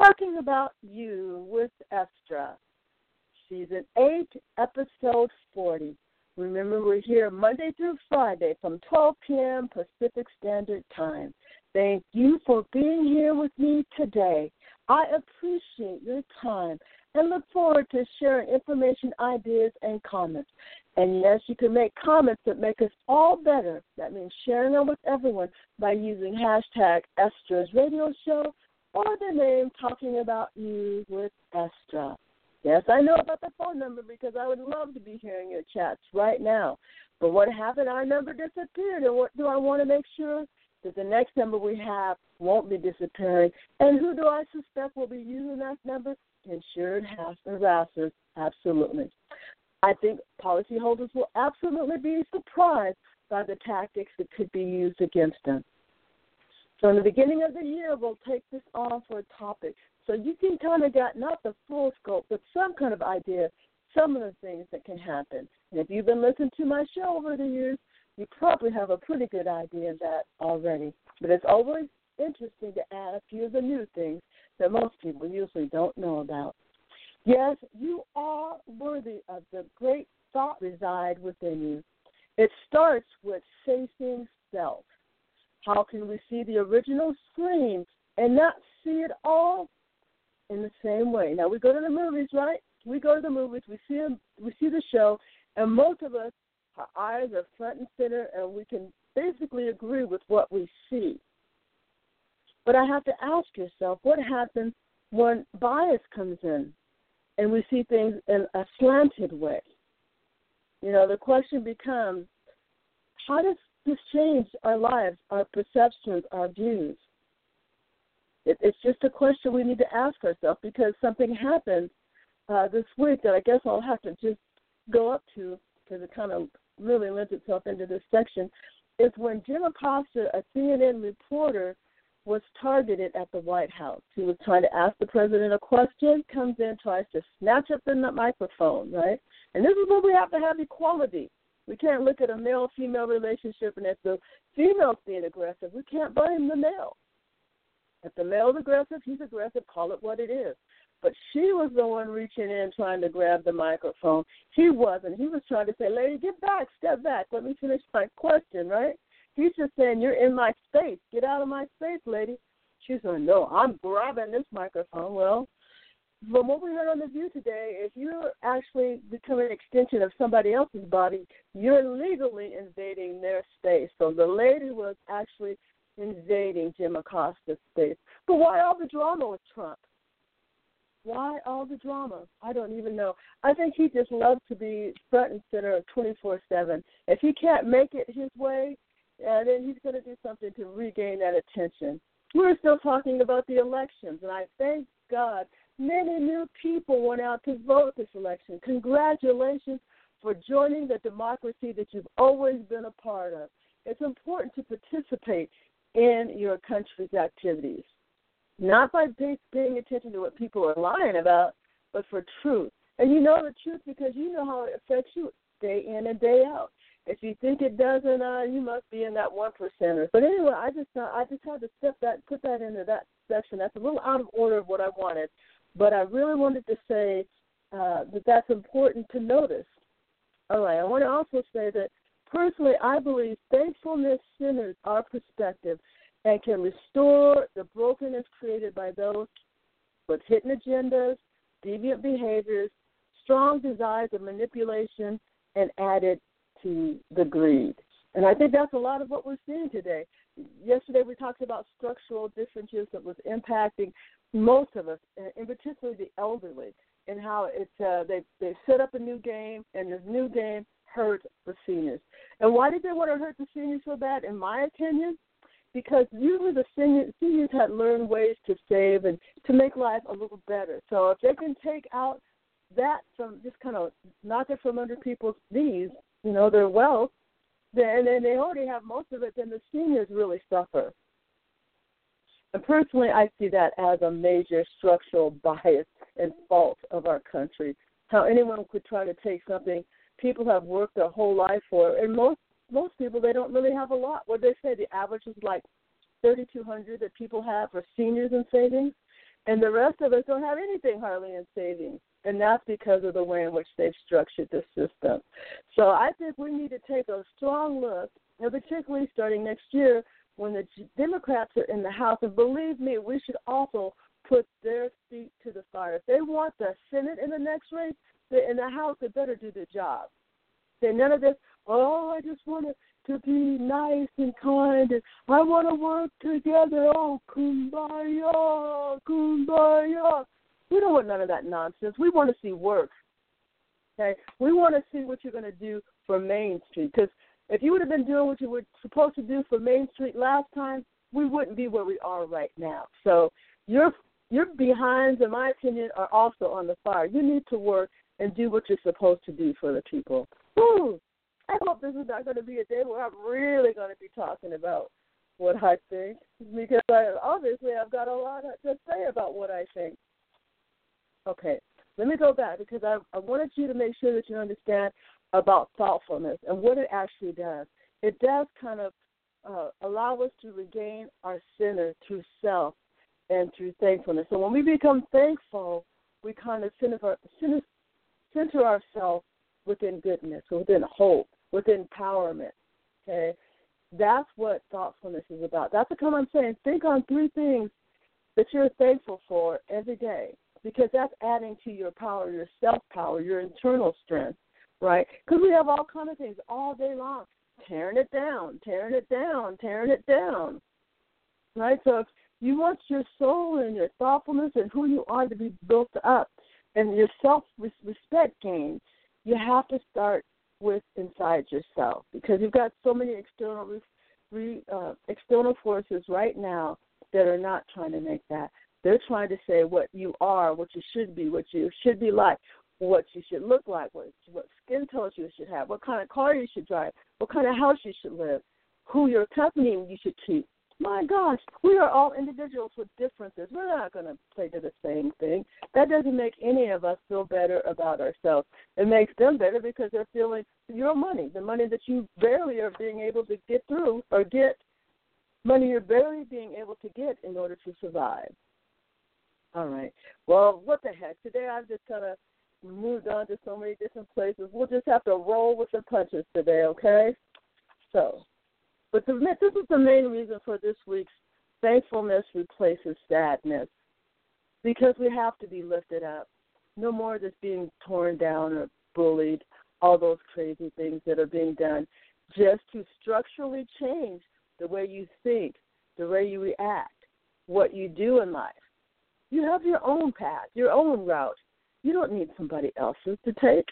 Talking about you with Estra, season eight, episode forty. Remember, we're here Monday through Friday from 12 p.m. Pacific Standard Time. Thank you for being here with me today. I appreciate your time and look forward to sharing information, ideas, and comments. And yes, you can make comments that make us all better. That means sharing them with everyone by using hashtag Estra's Radio Show or the name Talking About You with Estra. Yes, I know about the phone number because I would love to be hearing your chats right now. But what happened? Our number disappeared, and what do I want to make sure that the next number we have won't be disappearing? And who do I suspect will be using that number? Insured harassers, absolutely. I think policyholders will absolutely be surprised by the tactics that could be used against them. So, in the beginning of the year, we'll take this on for a topic so you can kind of get not the full scope, but some kind of idea, some of the things that can happen. And if you've been listening to my show over the years, you probably have a pretty good idea of that already. But it's always interesting to add a few of the new things that most people usually don't know about. Yes, you are worthy of the great thought reside within you. It starts with facing self. How can we see the original screen and not see it all in the same way. Now we go to the movies, right? We go to the movies, we see we see the show, and most of us, our eyes are front and center, and we can basically agree with what we see. But I have to ask yourself, what happens when bias comes in, and we see things in a slanted way? You know, the question becomes, how does this changed our lives, our perceptions, our views? It, it's just a question we need to ask ourselves because something happened uh, this week that I guess I'll have to just go up to because it kind of really lends itself into this section. Is when Jim Acosta, a CNN reporter, was targeted at the White House. He was trying to ask the president a question, comes in, tries to snatch up the microphone, right? And this is where we have to have equality. We can't look at a male female relationship and if the female's being aggressive, we can't blame the male. If the male's aggressive, he's aggressive. Call it what it is. But she was the one reaching in trying to grab the microphone. He wasn't. He was trying to say, "Lady, get back, step back. Let me finish my question." Right? He's just saying, "You're in my space. Get out of my space, lady." She's going, "No, I'm grabbing this microphone." Well, from what we heard on the View today, if you're actually becoming an extension of somebody else's body, you're legally invading their space. So the lady was actually invading Jim Acosta's space. But why all the drama with Trump? Why all the drama? I don't even know. I think he just loves to be front and center 24 7. If he can't make it his way, uh, then he's going to do something to regain that attention. We're still talking about the elections, and I thank God many new people went out to vote this election. Congratulations for joining the democracy that you've always been a part of. It's important to participate in your country's activities. Not by paying attention to what people are lying about, but for truth. And you know the truth because you know how it affects you day in and day out. If you think it doesn't, uh, you must be in that one percenter. But anyway, I just uh, I just had to step that put that into that section. That's a little out of order of what I wanted, but I really wanted to say uh, that that's important to notice. All right, I want to also say that Personally, I believe thankfulness centers our perspective and can restore the brokenness created by those with hidden agendas, deviant behaviors, strong desires of manipulation, and added to the greed. And I think that's a lot of what we're seeing today. Yesterday we talked about structural differences that was impacting most of us, and particularly the elderly, and how it's uh, they they set up a new game, and this new game hurts the seniors. And why did they want to hurt the seniors so bad? In my opinion, because usually the seniors, seniors had learned ways to save and to make life a little better. So if they can take out that from just kind of knock it from under people's knees, you know, their wealth, then and they already have most of it, then the seniors really suffer. And personally, I see that as a major structural bias and fault of our country. How anyone could try to take something people have worked their whole life for, and most most people they don't really have a lot. What they say, the average is like thirty two hundred that people have for seniors in savings, and the rest of us don't have anything hardly in savings and that's because of the way in which they've structured the system. So I think we need to take a strong look, and particularly starting next year when the Democrats are in the House. And believe me, we should also put their feet to the fire. If they want the Senate in the next race, in the House, they better do their job. Say none of this. Oh, I just want to to be nice and kind, and I want to work together. Oh, kumbaya, kumbaya. We don't want none of that nonsense. We want to see work. Okay, we want to see what you're going to do for Main Street. Because if you would have been doing what you were supposed to do for Main Street last time, we wouldn't be where we are right now. So your your behinds, in my opinion, are also on the fire. You need to work and do what you're supposed to do for the people. Whew. I hope this is not going to be a day where I'm really going to be talking about what I think because I obviously I've got a lot to say about what I think. Okay, let me go back because I, I wanted you to make sure that you understand about thoughtfulness and what it actually does. It does kind of uh, allow us to regain our center through self and through thankfulness. So when we become thankful, we kind of center, center, center ourselves within goodness, within hope, within empowerment. Okay, that's what thoughtfulness is about. That's what I'm saying. Think on three things that you're thankful for every day because that's adding to your power, your self power, your internal strength, right? Because we have all kind of things all day long, tearing it down, tearing it down, tearing it down, right? So if you want your soul and your thoughtfulness and who you are to be built up, and your self respect gained, you have to start with inside yourself because you've got so many external re, uh, external forces right now that are not trying to make that they're trying to say what you are, what you should be, what you should be like, what you should look like, what what skin tone you should have, what kind of car you should drive, what kind of house you should live, who your company you should keep. My gosh, we are all individuals with differences. We're not going to play to the same thing. That doesn't make any of us feel better about ourselves. It makes them better because they're feeling your money, the money that you barely are being able to get through or get, money you're barely being able to get in order to survive. All right. Well, what the heck? Today I've just of moved on to so many different places. We'll just have to roll with the punches today, okay? So, but the, this is the main reason for this week's thankfulness replaces sadness because we have to be lifted up. No more just being torn down or bullied, all those crazy things that are being done, just to structurally change the way you think, the way you react, what you do in life. You have your own path, your own route. You don't need somebody else's to take.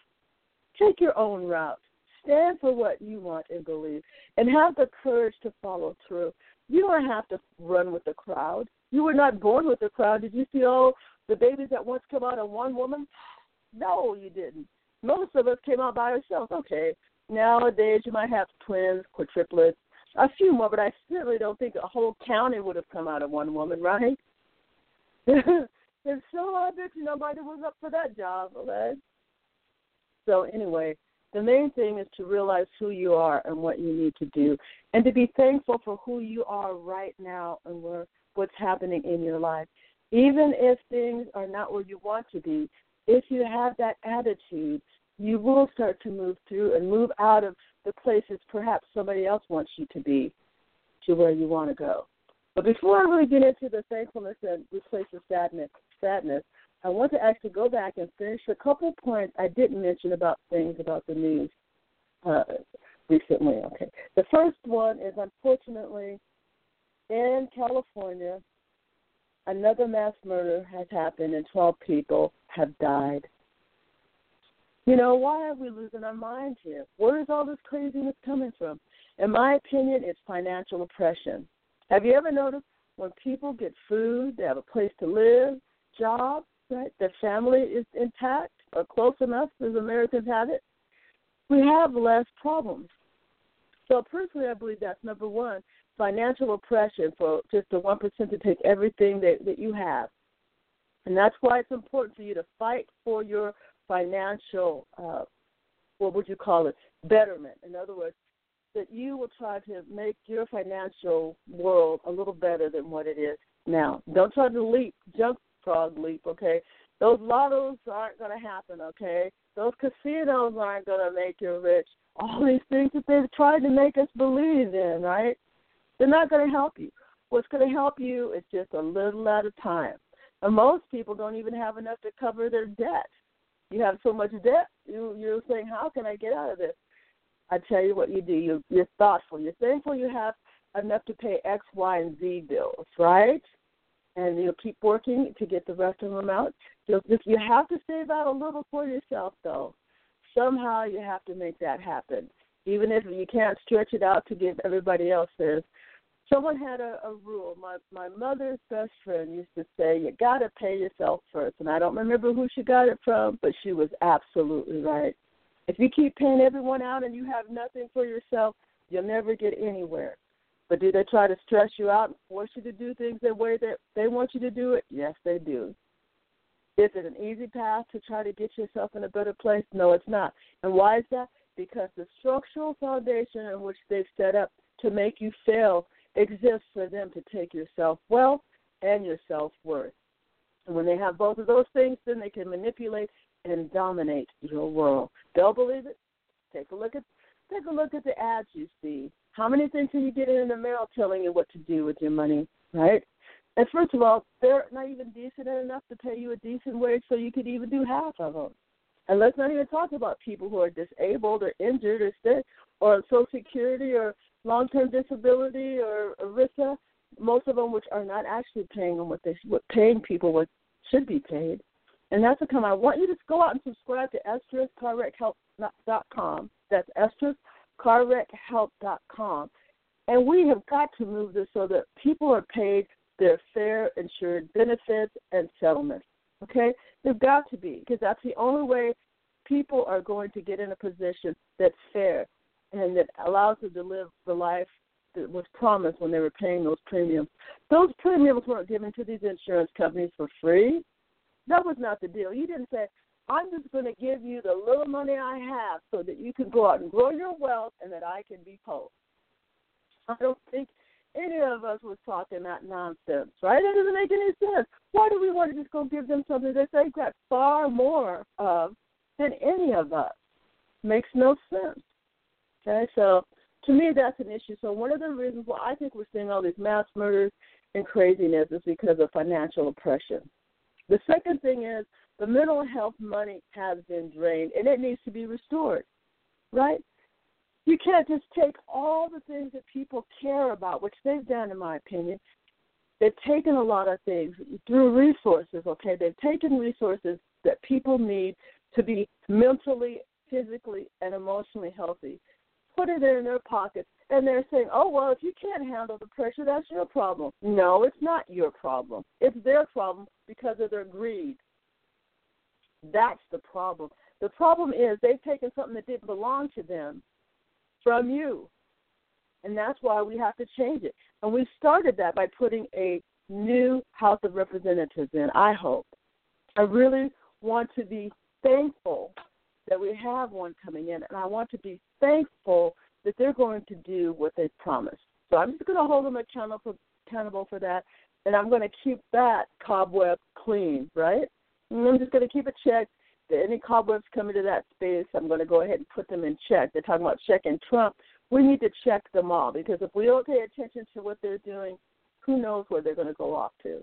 Take your own route. Stand for what you want and believe, and have the courage to follow through. You don't have to run with the crowd. You were not born with the crowd. Did you see all the babies that once come out of one woman? No, you didn't. Most of us came out by ourselves. Okay, nowadays you might have twins, quadruplets, a few more, but I certainly don't think a whole county would have come out of one woman, right? and so I bet you nobody was up for that job, okay? So anyway, the main thing is to realize who you are and what you need to do, and to be thankful for who you are right now and where what's happening in your life. Even if things are not where you want to be, if you have that attitude, you will start to move through and move out of the places perhaps somebody else wants you to be to where you want to go. But before I really get into the thankfulness and replaces sadness, sadness, I want to actually go back and finish a couple points I didn't mention about things about the news uh, recently. Okay, the first one is unfortunately in California, another mass murder has happened and 12 people have died. You know, why are we losing our minds here? Where is all this craziness coming from? In my opinion, it's financial oppression Have you ever noticed when people get food, they have a place to live, job, right? Their family is intact or close enough as Americans have it, we have less problems. So personally, I believe that's number one: financial oppression for just the one percent to take everything that that you have, and that's why it's important for you to fight for your financial, uh, what would you call it, betterment. In other words, that you will try to make your financial world a little better than what it is now. Don't try to leap, jump frog leap, okay? Those lottos aren't going to happen, okay? Those casinos aren't going to make you rich. All these things that they've tried to make us believe in, right? They're not going to help you. What's going to help you is just a little at a time. And most people don't even have enough to cover their debt. You have so much debt, you, you're saying, How can I get out of this? I tell you what you do. You, you're thoughtful. You're thankful you have enough to pay X, Y, and Z bills, right? And you'll keep working to get the rest of them out. You'll just you have to save out a little for yourself, though. Somehow you have to make that happen, even if you can't stretch it out to give everybody else theirs. Someone had a, a rule. My my mother's best friend used to say, "You got to pay yourself first. And I don't remember who she got it from, but she was absolutely right. If you keep paying everyone out and you have nothing for yourself, you'll never get anywhere. But do they try to stress you out and force you to do things the way that they want you to do it? Yes, they do. Is it an easy path to try to get yourself in a better place? No, it's not. And why is that? Because the structural foundation in which they've set up to make you fail exists for them to take your self wealth and your self worth. And when they have both of those things, then they can manipulate and dominate your world. They'll believe it? Take a look at take a look at the ads you see. How many things are you getting in the mail telling you what to do with your money, right? And first of all, they're not even decent enough to pay you a decent wage so you could even do half of them. And let's not even talk about people who are disabled or injured or sick or Social Security or long term disability or ERISA. Most of them which are not actually paying them what they what paying people what should be paid. And that's a come. I want you to go out and subscribe to EstrasCarWreckHelp.com. That's EstrasCarWreckHelp.com. And we have got to move this so that people are paid their fair insured benefits and settlements. Okay? They've got to be, because that's the only way people are going to get in a position that's fair and that allows them to live the life that was promised when they were paying those premiums. Those premiums weren't given to these insurance companies for free. That was not the deal. You didn't say, I'm just going to give you the little money I have so that you can go out and grow your wealth and that I can be poor. I don't think any of us was talking that nonsense, right? It doesn't make any sense. Why do we want to just go give them something that they've got far more of than any of us? Makes no sense. Okay, so to me that's an issue. So one of the reasons why I think we're seeing all these mass murders and craziness is because of financial oppression. The second thing is the mental health money has been drained and it needs to be restored, right? You can't just take all the things that people care about, which they've done, in my opinion. They've taken a lot of things through resources, okay? They've taken resources that people need to be mentally, physically, and emotionally healthy, put it in their pockets, and they're saying, oh, well, if you can't handle the pressure, that's your problem. No, it's not your problem. It's their problem because of their greed. That's the problem. The problem is they've taken something that didn't belong to them from you. And that's why we have to change it. And we started that by putting a new House of Representatives in, I hope. I really want to be thankful that we have one coming in, and I want to be thankful that they're going to do what they promised. So I'm just going to hold them accountable for, accountable for that, and I'm going to keep that cobweb clean, right? I'm just going to keep it checked. Any cobwebs come into that space, I'm going to go ahead and put them in check. They're talking about checking Trump. We need to check them all because if we don't pay attention to what they're doing, who knows where they're going to go off to.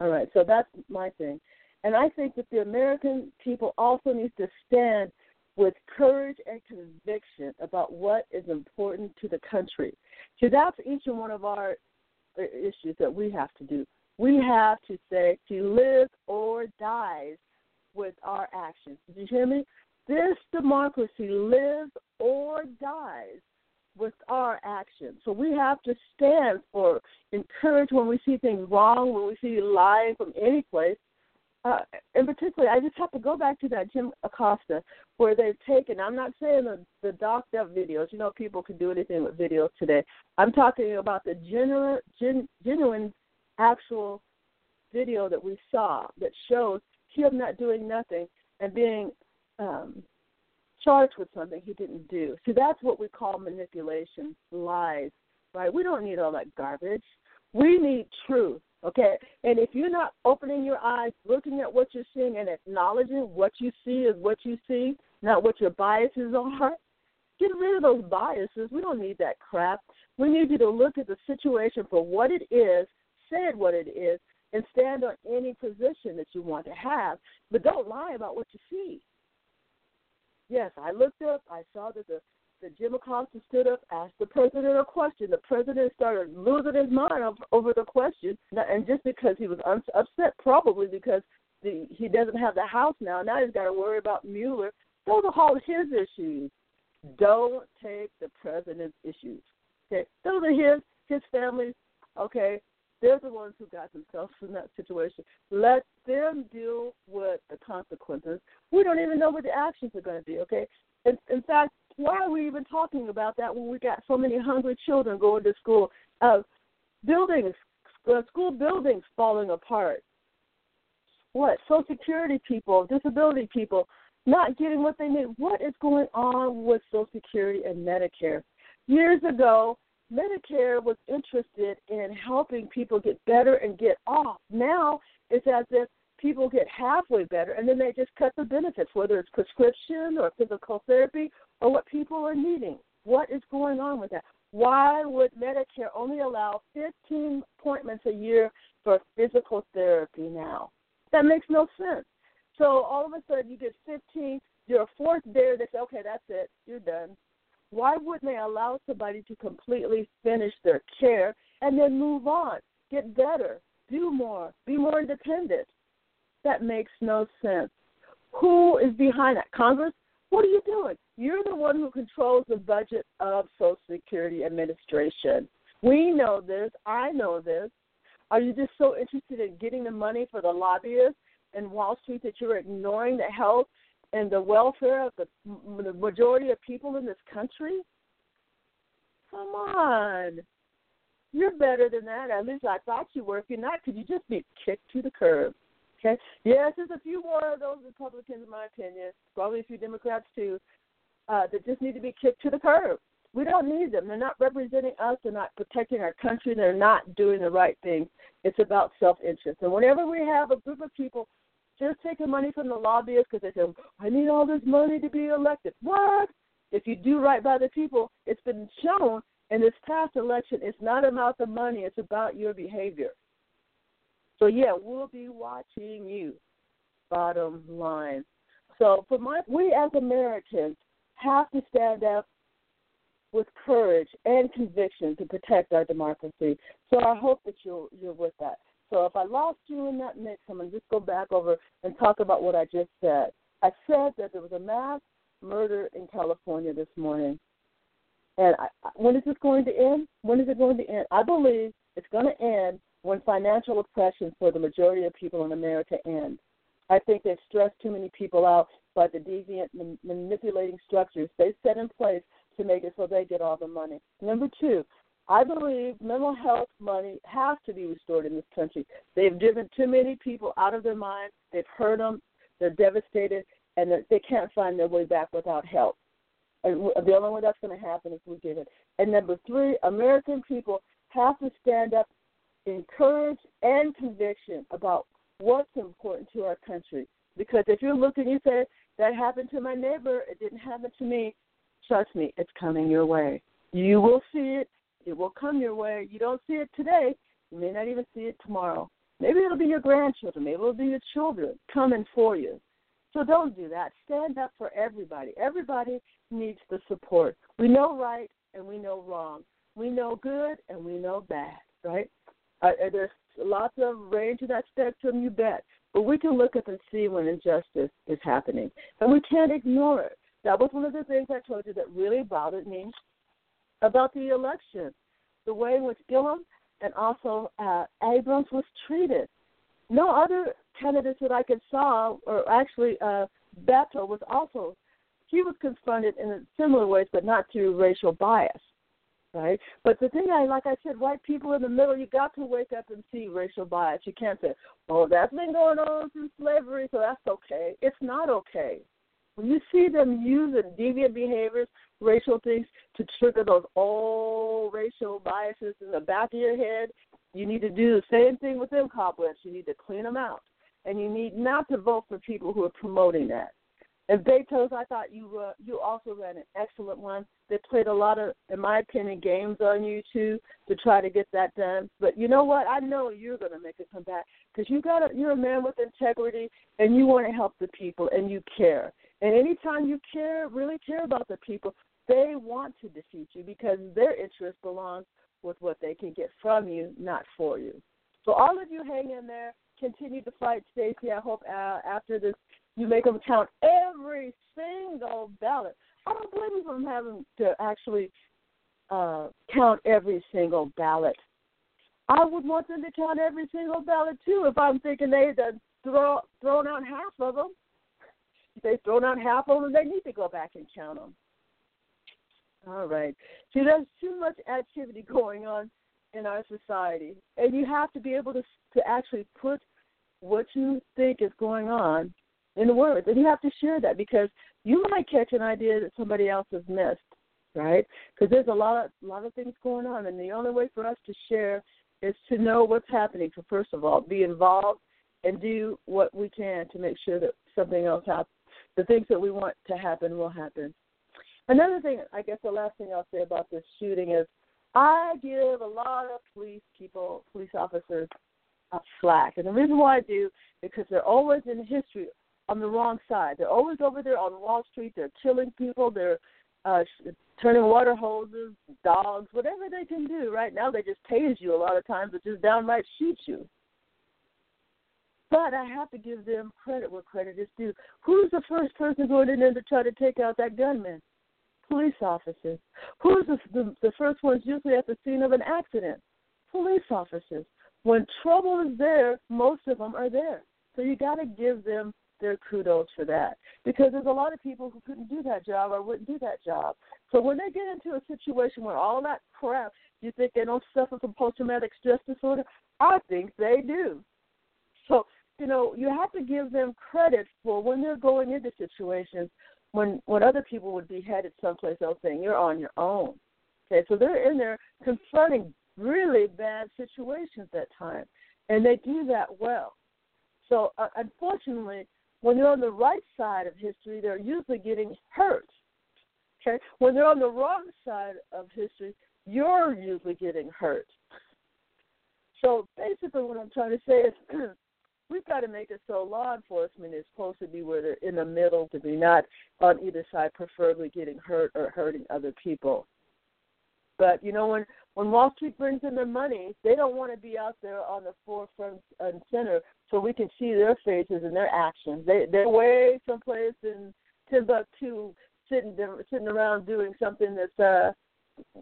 All right, so that's my thing. And I think that the American people also need to stand with courage and conviction about what is important to the country. So that's each and one of our uh, issues that we have to do. We have to say to live or dies with our actions. Did you hear me? This democracy lives or dies with our actions. So we have to stand for encourage when we see things wrong, when we see lying from any place. Uh, and particularly, I just have to go back to that Jim Acosta, where they've taken. I'm not saying the the docked up videos. You know, people can do anything with videos today. I'm talking about the genuine, gen, genuine, actual video that we saw that shows him not doing nothing and being um, charged with something he didn't do. See, that's what we call manipulation, lies, right? We don't need all that garbage. We need truth, okay? And if you're not opening your eyes, looking at what you're seeing, and acknowledging what you see is what you see, not what your biases are, get rid of those biases. We don't need that crap. We need you to look at the situation for what it is, say what it is, and stand on any position that you want to have. But don't lie about what you see. Yes, I looked up. I saw that the the Jim Acosta stood up, asked the president a question. The president started losing his mind over the question, and just because he was upset, probably because the, he doesn't have the House now. Now he's got to worry about Mueller. Those are all his issues. Don't take the president's issues. Okay, those are his his family's. Okay, they're the ones who got themselves in that situation. Let them deal with the consequences. We don't even know what the actions are going to be, okay? In, in fact, why are we even talking about that when we got so many hungry children going to school? Uh, buildings, uh, school buildings falling apart. What? Social Security people, disability people not getting what they need. What is going on with Social Security and Medicare? Years ago, Medicare was interested in helping people get better and get off. Now it's as if people get halfway better and then they just cut the benefits, whether it's prescription or physical therapy or what people are needing. What is going on with that? Why would Medicare only allow 15 appointments a year for physical therapy now? That makes no sense. So all of a sudden you get 15, you're a fourth there, they say, okay, that's it, you're done why wouldn't they allow somebody to completely finish their care and then move on, get better, do more, be more independent? That makes no sense. Who is behind that? Congress? What are you doing? You're the one who controls the budget of Social Security Administration. We know this. I know this. Are you just so interested in getting the money for the lobbyists and Wall Street that you're ignoring the health and the welfare of the, the majority of people in this country? Come on. You're better than that. At least I thought you were. If you're not, could you just be kicked to the curb? Okay. Yes, there's a few more of those Republicans, in my opinion. Probably a few Democrats too, uh, that just need to be kicked to the curb. We don't need them. They're not representing us. They're not protecting our country. They're not doing the right thing. It's about self-interest. And whenever we have a group of people just taking money from the lobbyists because they say, I need all this money to be elected. What? If you do right by the people, it's been shown in this past election, it's not about the money, it's about your behavior. So, yeah, we'll be watching you, bottom line. So, for my, we as Americans have to stand up with courage and conviction to protect our democracy. So I hope that you're you're with that. So if I lost you in that mix, I'm going to just go back over and talk about what I just said. I said that there was a mass murder in California this morning. And I, when is this going to end? When is it going to end? I believe it's going to end when financial oppression for the majority of people in America ends. I think they've stressed too many people out by the deviant manipulating structures they set in place to make it so they get all the money. Number two, I believe mental health money has to be restored in this country. They've driven too many people out of their minds. They've hurt them. They're devastated, and they can't find their way back without help. And the only way that's going to happen is we give it. And number three, American people have to stand up in courage and conviction about what's important to our country. Because if you're looking, you say, that happened to my neighbor, it didn't happen to me, trust me, it's coming your way. You will see it, it will come your way. You don't see it today. You may not even see it tomorrow. Maybe it'll be your grandchildren. Maybe it'll be your children coming for you. So don't do that. Stand up for everybody. Everybody needs the support. We know right and we know wrong. We know good and we know bad, right? Uh, uh there's lots of range in that spectrum, you bet. But we can look up and see when injustice is happening. And we can't ignore it. That was one of the things I told you that really bothered me about the election, the way in which Gillum and also uh, Abrams was treated. No other candidates that I could saw, or actually uh, Beto was also, he was confronted in similar ways, but not through racial bias right? But the thing I like I said, white people in the middle, you got to wake up and see racial bias. You can't say, Oh, that's been going on since slavery, so that's okay. It's not okay. When you see them using deviant behaviors, racial things to trigger those old racial biases in the back of your head, you need to do the same thing with them cobwebs. You need to clean them out. And you need not to vote for people who are promoting that. And Beto's, I thought you uh, you also ran an excellent one. They played a lot of, in my opinion, games on you too to try to get that done. But you know what? I know you're going to make it come back because you got a, you're a man with integrity and you want to help the people and you care. And anytime you care, really care about the people, they want to defeat you because their interest belongs with what they can get from you, not for you. So all of you hang in there, continue to fight, Stacey. I hope uh, after this you make them count every single ballot. I don't blame from having to actually uh, count every single ballot. I would want them to count every single ballot too. If I'm thinking they've throw, thrown out half of them, they've thrown out half of them, they need to go back and count them. All right. See, there's too much activity going on in our society, and you have to be able to to actually put what you think is going on in words, and you have to share that because you might catch an idea that somebody else has missed, right? Because there's a lot of a lot of things going on, and the only way for us to share is to know what's happening. So first of all, be involved and do what we can to make sure that something else happens. The things that we want to happen will happen. Another thing, I guess the last thing I'll say about this shooting is I give a lot of police people, police officers, a slack. And the reason why I do, because they're always in history on the wrong side. They're always over there on Wall Street. They're killing people. They're uh, turning water hoses, dogs, whatever they can do. Right now, they just tase you a lot of times, or just downright shoot you. But I have to give them credit where credit is due. Who's the first person going in there to try to take out that gunman? Police officers. Who's the, the, the first ones usually at the scene of an accident? Police officers. When trouble is there, most of them are there. So you got to give them their kudos for that because there's a lot of people who couldn't do that job or wouldn't do that job. So when they get into a situation where all that crap, you think they don't suffer from post traumatic stress disorder? I think they do. So you know you have to give them credit for when they're going into situations when when other people would be headed someplace else saying you're on your own. Okay, so they're in there confronting really bad situations at time, and they do that well. So uh, unfortunately, when they're on the right side of history, they're usually getting hurt. Okay? When they're on the wrong side of history, you're usually getting hurt. So basically, what I'm trying to say is we've got to make it so law enforcement is supposed to be where they're in the middle, to be not on either side, preferably getting hurt or hurting other people. But you know, when when Wall Street brings in their money, they don't want to be out there on the forefront and center so we can see their faces and their actions. They they're way someplace in Timbuktu, sitting sitting around doing something that's uh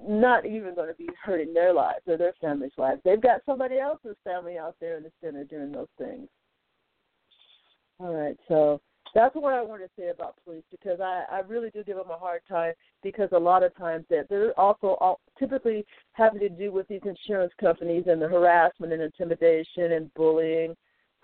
not even going to be hurting their lives or their family's lives. They've got somebody else's family out there in the center doing those things. All right, so that's what I want to say about police because I, I really do give them a hard time because a lot of times that they're also all, typically having to do with these insurance companies and the harassment and intimidation and bullying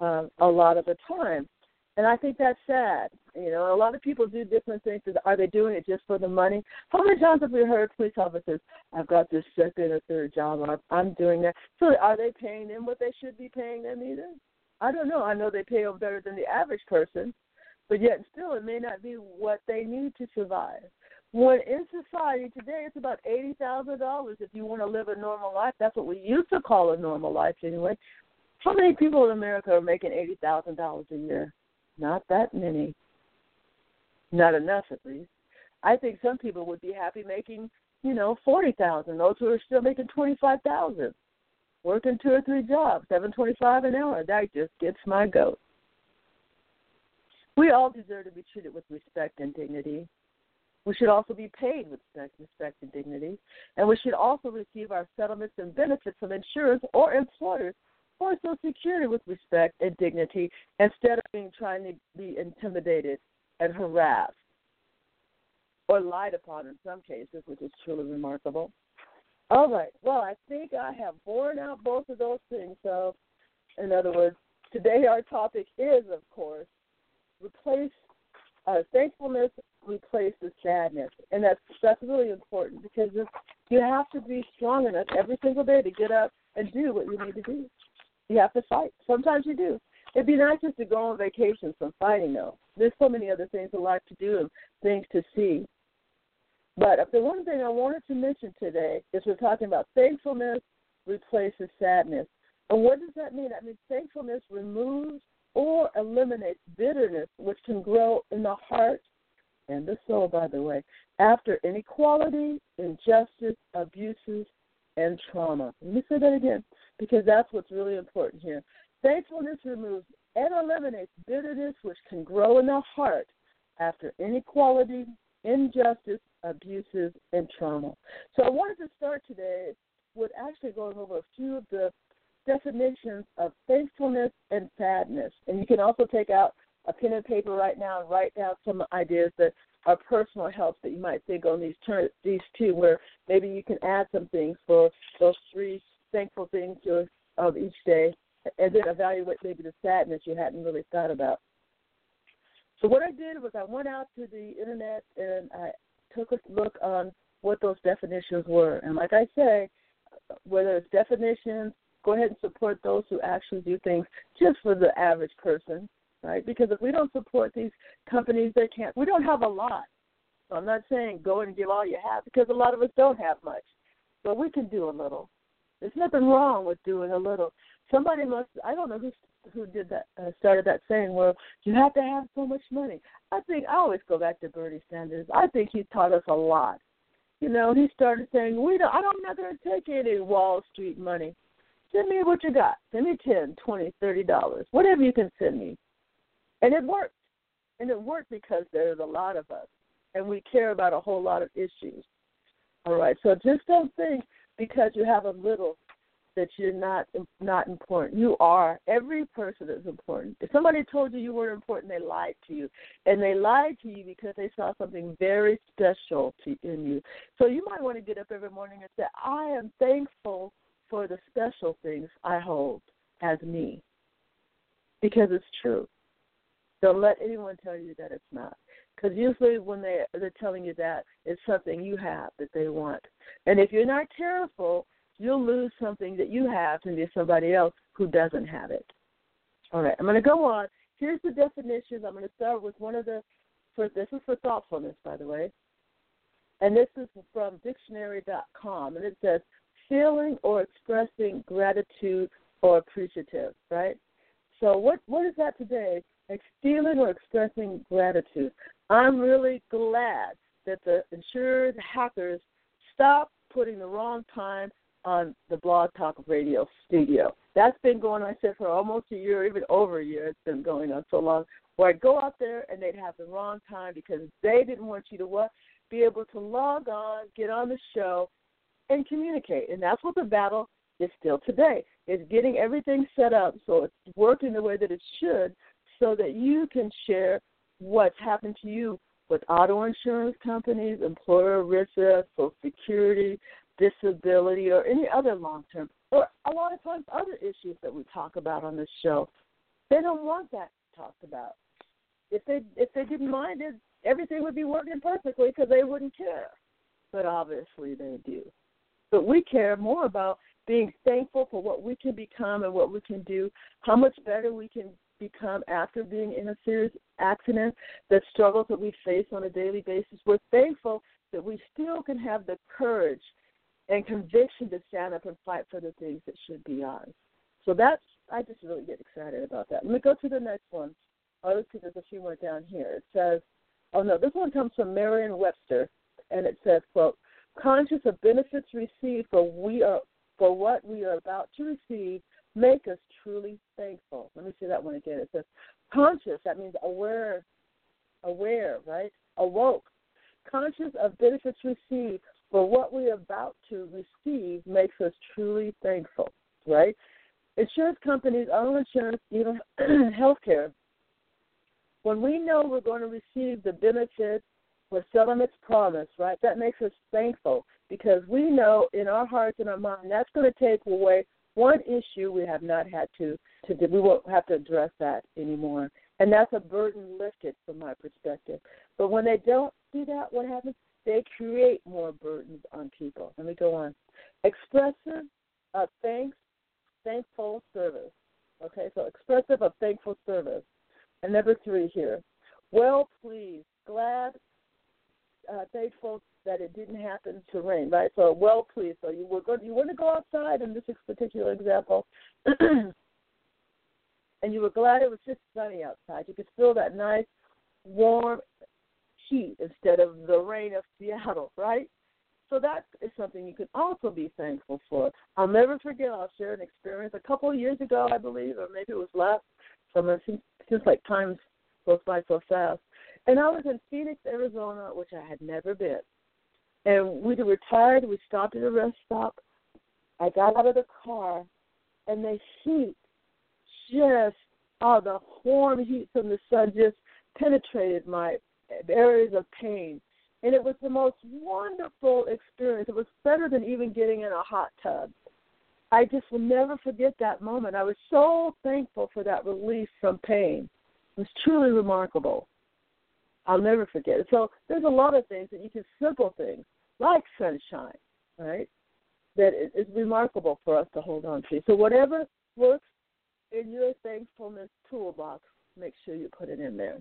um, a lot of the time. And I think that's sad. You know, a lot of people do different things. Are they doing it just for the money? How many times have we heard police officers, I've got this second or third job, I'm, I'm doing that. So are they paying them what they should be paying them either? I don't know. I know they pay them better than the average person, but yet still it may not be what they need to survive. When in society today, it's about eighty thousand dollars if you want to live a normal life. That's what we used to call a normal life, anyway. How many people in America are making eighty thousand dollars a year? Not that many. Not enough, at least. I think some people would be happy making, you know, forty thousand. Those who are still making twenty five thousand, working two or three jobs, seven twenty five an hour. That just gets my goat. We all deserve to be treated with respect and dignity. We should also be paid with respect and dignity. And we should also receive our settlements and benefits from insurers or employers or Social Security with respect and dignity instead of being trying to be intimidated and harassed or lied upon in some cases, which is truly remarkable. All right. Well, I think I have borne out both of those things. So, in other words, today our topic is, of course, replace uh, thankfulness replaces sadness, and that's that's really important because if you have to be strong enough every single day to get up and do what you need to do. You have to fight. Sometimes you do. It'd be nice just to go on vacation from fighting, though. There's so many other things in life to do and things to see. But the one thing I wanted to mention today is we're talking about thankfulness replaces sadness. And what does that mean? That means thankfulness removes or eliminates bitterness, which can grow in the heart and the soul, by the way, after inequality, injustice, abuses, and trauma. Let me say that again because that's what's really important here. Thankfulness removes and eliminates bitterness, which can grow in the heart after inequality, injustice, abuses, and trauma. So I wanted to start today with actually going over a few of the definitions of thankfulness and sadness. And you can also take out a pen and paper right now and write down some ideas that are personal helps that you might think on these these two where maybe you can add some things for those three thankful things of each day and then evaluate maybe the sadness you hadn't really thought about. So what I did was I went out to the internet and I took a look on what those definitions were. And like I say, whether it's definitions, go ahead and support those who actually do things just for the average person, right? Because if we don't support these companies, they can't. We don't have a lot. So I'm not saying go and give all you have because a lot of us don't have much. But we can do a little. There's nothing wrong with doing a little. Somebody must. I don't know who who did that uh, started that saying. Well, you have to have so much money. I think I always go back to Bernie Sanders. I think he taught us a lot. You know, he started saying, "We don't. I'm not going to take any Wall Street money. Send me what you got. Send me ten, twenty, thirty dollars, whatever you can send me." And it worked. And it worked because there's a lot of us, and we care about a whole lot of issues. All right. So just don't think because you have a little that you're not not important. You are. Every person is important. If somebody told you you weren't important, they lied to you, and they lied to you because they saw something very special to, in you. So you might want to get up every morning and say, "I am thankful for the special things I hold as me," because it's true. Don't let anyone tell you that it's not. Because usually when they they're telling you that, it's something you have that they want. And if you're not careful, you'll lose something that you have to be somebody else who doesn't have it. All right, I'm going to go on. Here's the definitions. I'm going to start with one of the. For, this is for thoughtfulness, by the way, and this is from dictionary.com, and it says feeling or expressing gratitude or appreciative. Right. So what what is that today? Feeling or expressing gratitude. I'm really glad that the insured hackers stopped putting the wrong time on the Blog Talk Radio studio. That's been going on, I said, for almost a year, even over a year. It's been going on so long. Where I'd go out there and they'd have the wrong time because they didn't want you to what? Be able to log on, get on the show, and communicate. And that's what the battle is still today. Is getting everything set up so it's working the way that it should so that you can share what's happened to you with auto insurance companies, employer risk, Social Security, disability, or any other long term, or a lot of times other issues that we talk about on this show. They don't want that talked about. If they if they didn't mind it, everything would be working perfectly because they wouldn't care. But obviously they do. But we care more about being thankful for what we can become and what we can do, how much better we can become after being in a serious accident, the struggles that we face on a daily basis. We're thankful that we still can have the courage and conviction to stand up and fight for the things that should be ours. So that's I just really get excited about that. Let me go to the next one. Oh, let's see, there's a few more down here. It says, oh no, this one comes from Merriam-Webster, and it says, quote, conscious of benefits received for we are for what we are about to receive make us truly thankful. Let me say that one again. It says conscious, that means aware, aware, right? Awoke. conscious of benefits received for what we're about to receive makes us truly thankful, right? Insurance companies, auto insurance, even healthcare, when we know we're going to receive the benefits for settlement's promise, right, that makes us thankful because we know in our hearts and our mind that's going to take away one issue we have not had to to. We won't have to address that anymore, and that's a burden lifted from my perspective. But when they don't do that, what happens? They create more burdens on people. Let me go on. Expressive of thanks, thankful service. Okay, so expressive of thankful service. And number three here, well pleased, glad, uh, thankful that it didn't happen to rain, right? So well pleased. So you were going, you want to go outside in this particular example, and you were glad it was just sunny outside. You could feel that nice, warm heat instead of the rain of Seattle, right? So that is something you can also be thankful for. I'll never forget. I'll share an experience a couple of years ago, I believe, or maybe it was last summer. It seems, like time goes by so fast. And I was in Phoenix, Arizona, which I had never been. And we were tired. We stopped at a rest stop. I got out of the car, and the heat just, oh, the warm heat from the sun just penetrated my areas of pain. And it was the most wonderful experience. It was better than even getting in a hot tub. I just will never forget that moment. I was so thankful for that relief from pain. It was truly remarkable. I'll never forget it. So there's a lot of things that you can simple things like sunshine, right? That is remarkable for us to hold on to. So whatever works in your thankfulness toolbox, make sure you put it in there.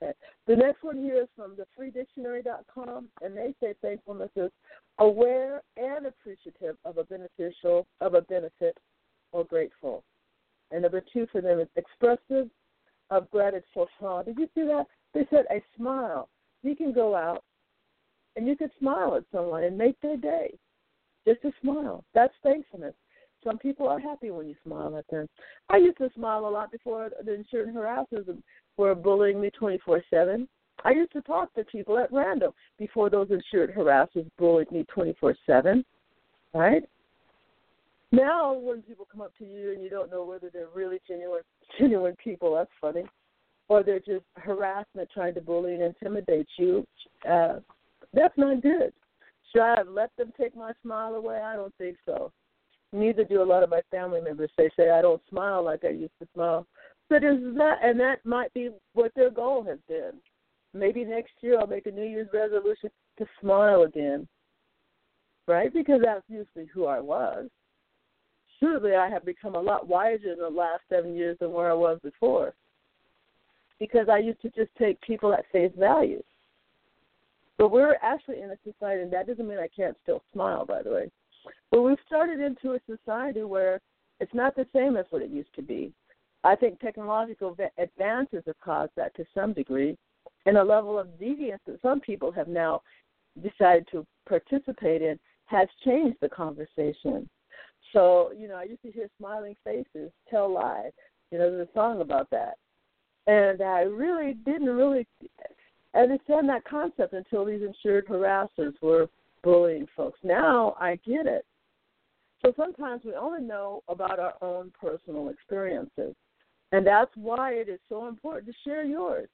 Okay. The next one here is from the freedictionary.com, and they say thankfulness is aware and appreciative of a beneficial of a benefit or grateful. And number two for them is expressive of gratitude. Did you see that? They said a smile. You can go out and you could smile at someone and make their day. Just a smile. That's thankfulness. Some people are happy when you smile at them. I used to smile a lot before the insurance harassers were bullying me 24 7. I used to talk to people at random before those insured harassers bullied me 24 7. Right? Now, when people come up to you and you don't know whether they're really genuine, genuine people, that's funny, or they're just harassment trying to bully and intimidate you, uh, that's not good. Should I have let them take my smile away? I don't think so. Neither do a lot of my family members. They say I don't smile like I used to smile. But is that and that might be what their goal has been. Maybe next year I'll make a New Year's resolution to smile again. Right? Because that's usually who I was. Surely I have become a lot wiser in the last seven years than where I was before. Because I used to just take people at face value. But we're actually in a society, and that doesn't mean I can't still smile, by the way. But we've started into a society where it's not the same as what it used to be. I think technological advances have caused that to some degree, and a level of deviance that some people have now decided to participate in has changed the conversation. So, you know, I used to hear smiling faces tell lies. You know, there's a song about that. And I really didn't really understand that concept until these insured harassers were bullying folks. Now I get it. So sometimes we only know about our own personal experiences. And that's why it is so important to share yours.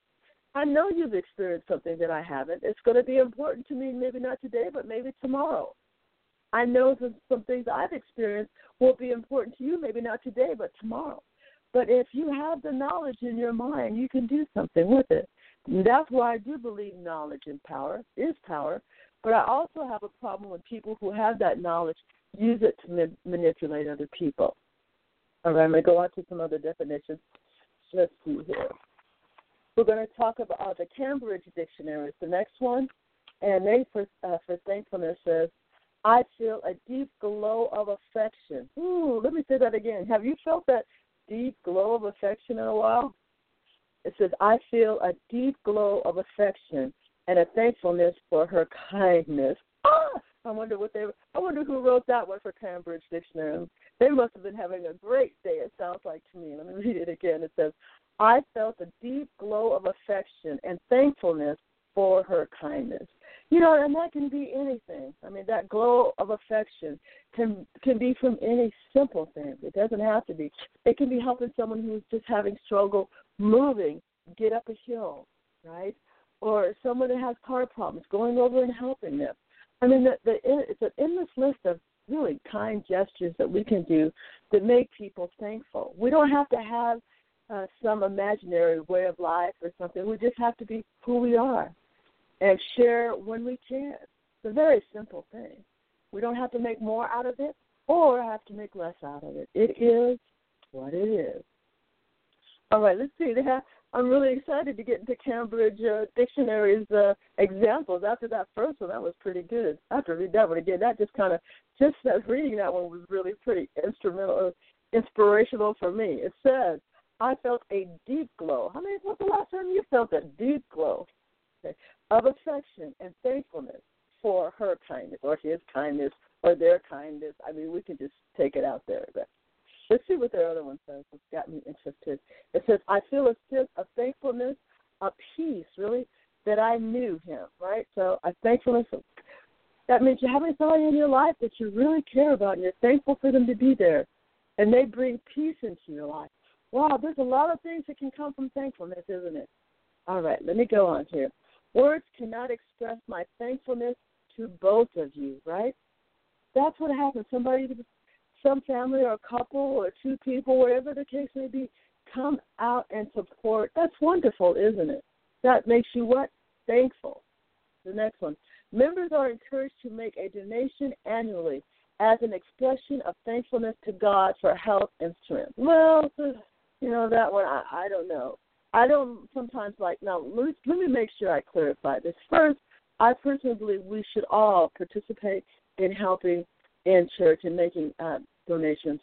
I know you've experienced something that I haven't. It's going to be important to me, maybe not today, but maybe tomorrow. I know that some things I've experienced will be important to you, maybe not today, but tomorrow. But if you have the knowledge in your mind, you can do something with it. That's why I do believe knowledge and power is power. But I also have a problem with people who have that knowledge use it to ma- manipulate other people. All right, I'm going to go on to some other definitions. Let's see here. We're going to talk about the Cambridge Dictionary. It's the next one. And they, for, uh, for thankfulness, says, I feel a deep glow of affection. Ooh, let me say that again. Have you felt that deep glow of affection in a while? It says, I feel a deep glow of affection and a thankfulness for her kindness. Ah! I wonder what they. I wonder who wrote that one for Cambridge Dictionary. They must have been having a great day. It sounds like to me. Let me read it again. It says, "I felt a deep glow of affection and thankfulness for her kindness." You know, and that can be anything. I mean, that glow of affection can can be from any simple thing. It doesn't have to be. It can be helping someone who's just having struggle moving, get up a hill, right? Or someone that has car problems, going over and helping them. I mean, the, the, it's an endless list of really kind gestures that we can do that make people thankful. We don't have to have uh, some imaginary way of life or something. We just have to be who we are and share when we can. It's a very simple thing. We don't have to make more out of it or have to make less out of it. It is what it is. All right, let's see. They have, I'm really excited to get into Cambridge uh, Dictionary's uh, examples. After that first one, that was pretty good. I have to read that one again. That just kind of, just that reading that one was really pretty instrumental, uh, inspirational for me. It says, I felt a deep glow. How many? What's the last time you felt a deep glow okay, of affection and thankfulness for her kindness or his kindness or their kindness? I mean, we can just take it out there. But let's see what the other one says. It's got me interested. It says, "I feel a sense of thankfulness, a peace, really, that I knew him." Right. So a thankfulness. That means you're having somebody in your life that you really care about, and you're thankful for them to be there, and they bring peace into your life. Wow, there's a lot of things that can come from thankfulness, isn't it? All right, let me go on here. Words cannot express my thankfulness to both of you, right? That's what happens. Somebody, some family or a couple or two people, whatever the case may be, come out and support. That's wonderful, isn't it? That makes you what? Thankful. The next one. Members are encouraged to make a donation annually as an expression of thankfulness to God for health and strength. Well, you know that one. I, I don't know. I don't sometimes like. Now let me, let me make sure I clarify this first. I personally believe we should all participate in helping in church and making uh, donations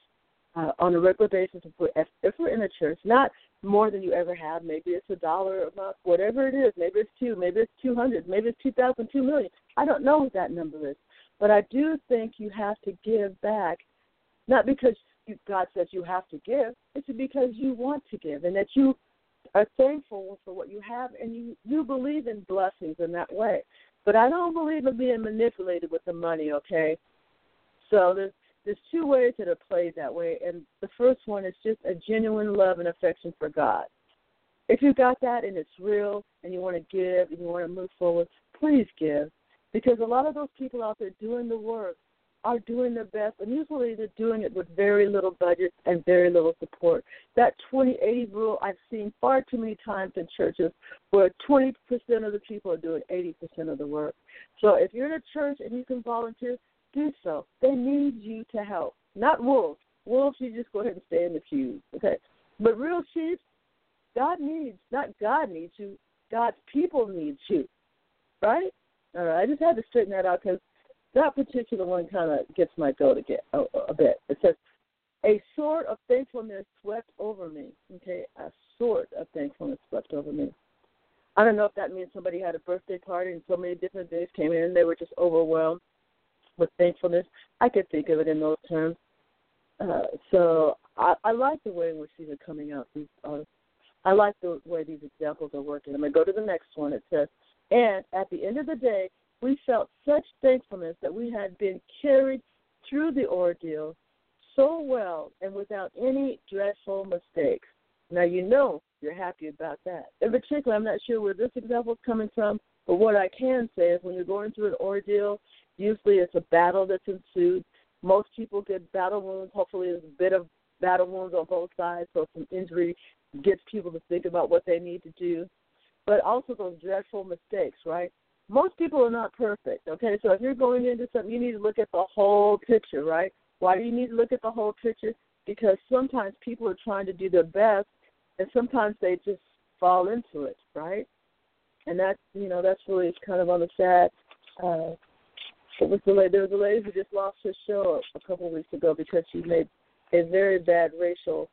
uh, on a regular basis if we're, if, if we're in a church. Not more than you ever have. Maybe it's a dollar a month, whatever it is. Maybe it's two. Maybe it's two hundred. Maybe it's two thousand, two million. I don't know what that number is, but I do think you have to give back, not because God says you have to give. It's because you want to give and that you are thankful for what you have and you, you believe in blessings in that way. But I don't believe in being manipulated with the money, okay? So there's there's two ways that are played that way and the first one is just a genuine love and affection for God. If you've got that and it's real and you want to give and you want to move forward, please give. Because a lot of those people out there doing the work are doing their best, and usually they're doing it with very little budget and very little support. That 20-80 rule I've seen far too many times in churches where 20% of the people are doing 80% of the work. So if you're in a church and you can volunteer, do so. They need you to help, not wolves. Wolves, you just go ahead and stay in the pews, okay? But real sheep, God needs, not God needs you, God's people need you, right? All right, I just had to straighten that out because that particular one kind of gets my goat a, a, a bit. It says, a sort of thankfulness swept over me. Okay, a sort of thankfulness swept over me. I don't know if that means somebody had a birthday party and so many different things came in and they were just overwhelmed with thankfulness. I could think of it in those terms. Uh, so I, I like the way in which these are coming out. These are, I like the way these examples are working. I'm going to go to the next one. It says, and at the end of the day, we felt such thankfulness that we had been carried through the ordeal so well and without any dreadful mistakes. Now, you know you're happy about that. In particular, I'm not sure where this example is coming from, but what I can say is when you're going through an ordeal, usually it's a battle that's ensued. Most people get battle wounds. Hopefully, there's a bit of battle wounds on both sides, so some injury gets people to think about what they need to do. But also those dreadful mistakes, right? most people are not perfect, okay? So if you're going into something, you need to look at the whole picture, right? Why do you need to look at the whole picture? Because sometimes people are trying to do their best, and sometimes they just fall into it, right? And that's you know that's really kind of on the sad. Uh, it was the lady, there was a lady who just lost her show a couple of weeks ago because she made a very bad racial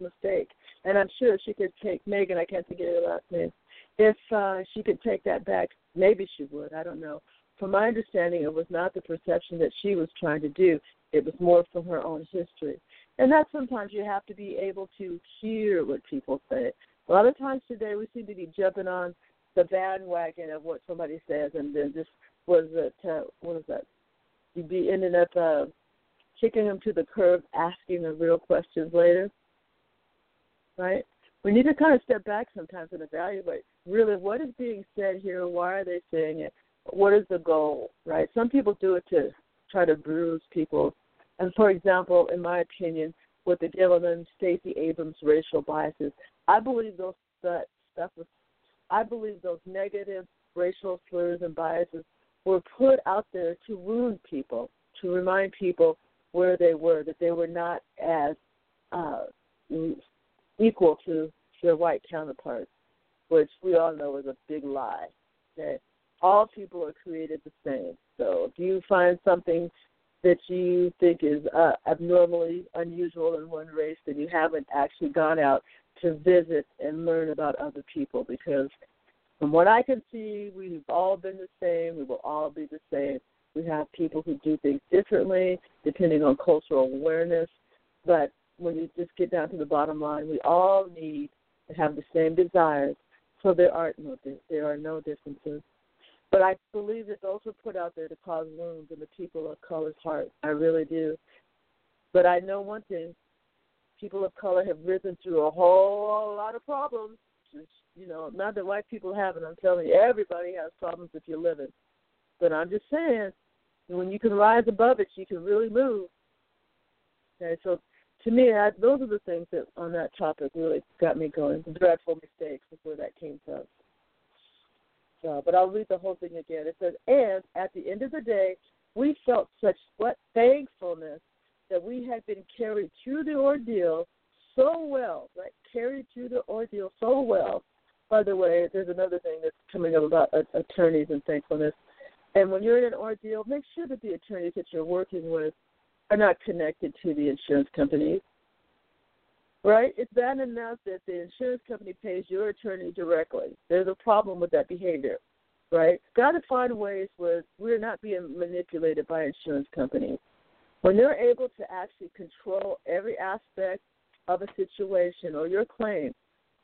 mistake, and I'm sure she could take Megyn. I can't think of her last name. If uh, she could take that back Maybe she would. I don't know. From my understanding, it was not the perception that she was trying to do. It was more from her own history. And that sometimes you have to be able to hear what people say. A lot of times today, we seem to be jumping on the bandwagon of what somebody says, and then just was it uh, what is that? You'd be ending up uh, kicking them to the curb, asking the real questions later. Right? We need to kind of step back sometimes and evaluate really what is being said here. Why are they saying it? What is the goal? Right? Some people do it to try to bruise people. And for example, in my opinion, with the gentleman Stacey Abrams racial biases, I believe those that stuff was I believe those negative racial slurs and biases were put out there to wound people, to remind people where they were, that they were not as uh, equal to their white counterparts, which we all know is a big lie. That all people are created the same. So if you find something that you think is uh, abnormally unusual in one race, then you haven't actually gone out to visit and learn about other people because from what I can see, we've all been the same. We will all be the same. We have people who do things differently depending on cultural awareness. But when you just get down to the bottom line, we all need to have the same desires. So there are no there are no differences. But I believe that those were put out there to cause wounds in the people of color's heart. I really do. But I know one thing: people of color have risen through a whole lot of problems. You know, not that white people haven't. I'm telling you, everybody has problems if you're living. But I'm just saying, when you can rise above it, you can really move. Okay, so to me, I, those are the things that on that topic really got me going. The dreadful mistakes is where that came from. So, but I'll read the whole thing again. It says, and at the end of the day, we felt such what thankfulness that we had been carried through the ordeal so well, right? Carried through the ordeal so well. By the way, there's another thing that's coming up about attorneys and thankfulness. And when you're in an ordeal, make sure that the attorneys that you're working with are not connected to the insurance companies. Right? It's bad enough that the insurance company pays your attorney directly. There's a problem with that behavior. Right? Got to find ways where we're not being manipulated by insurance companies. When they're able to actually control every aspect of a situation or your claim,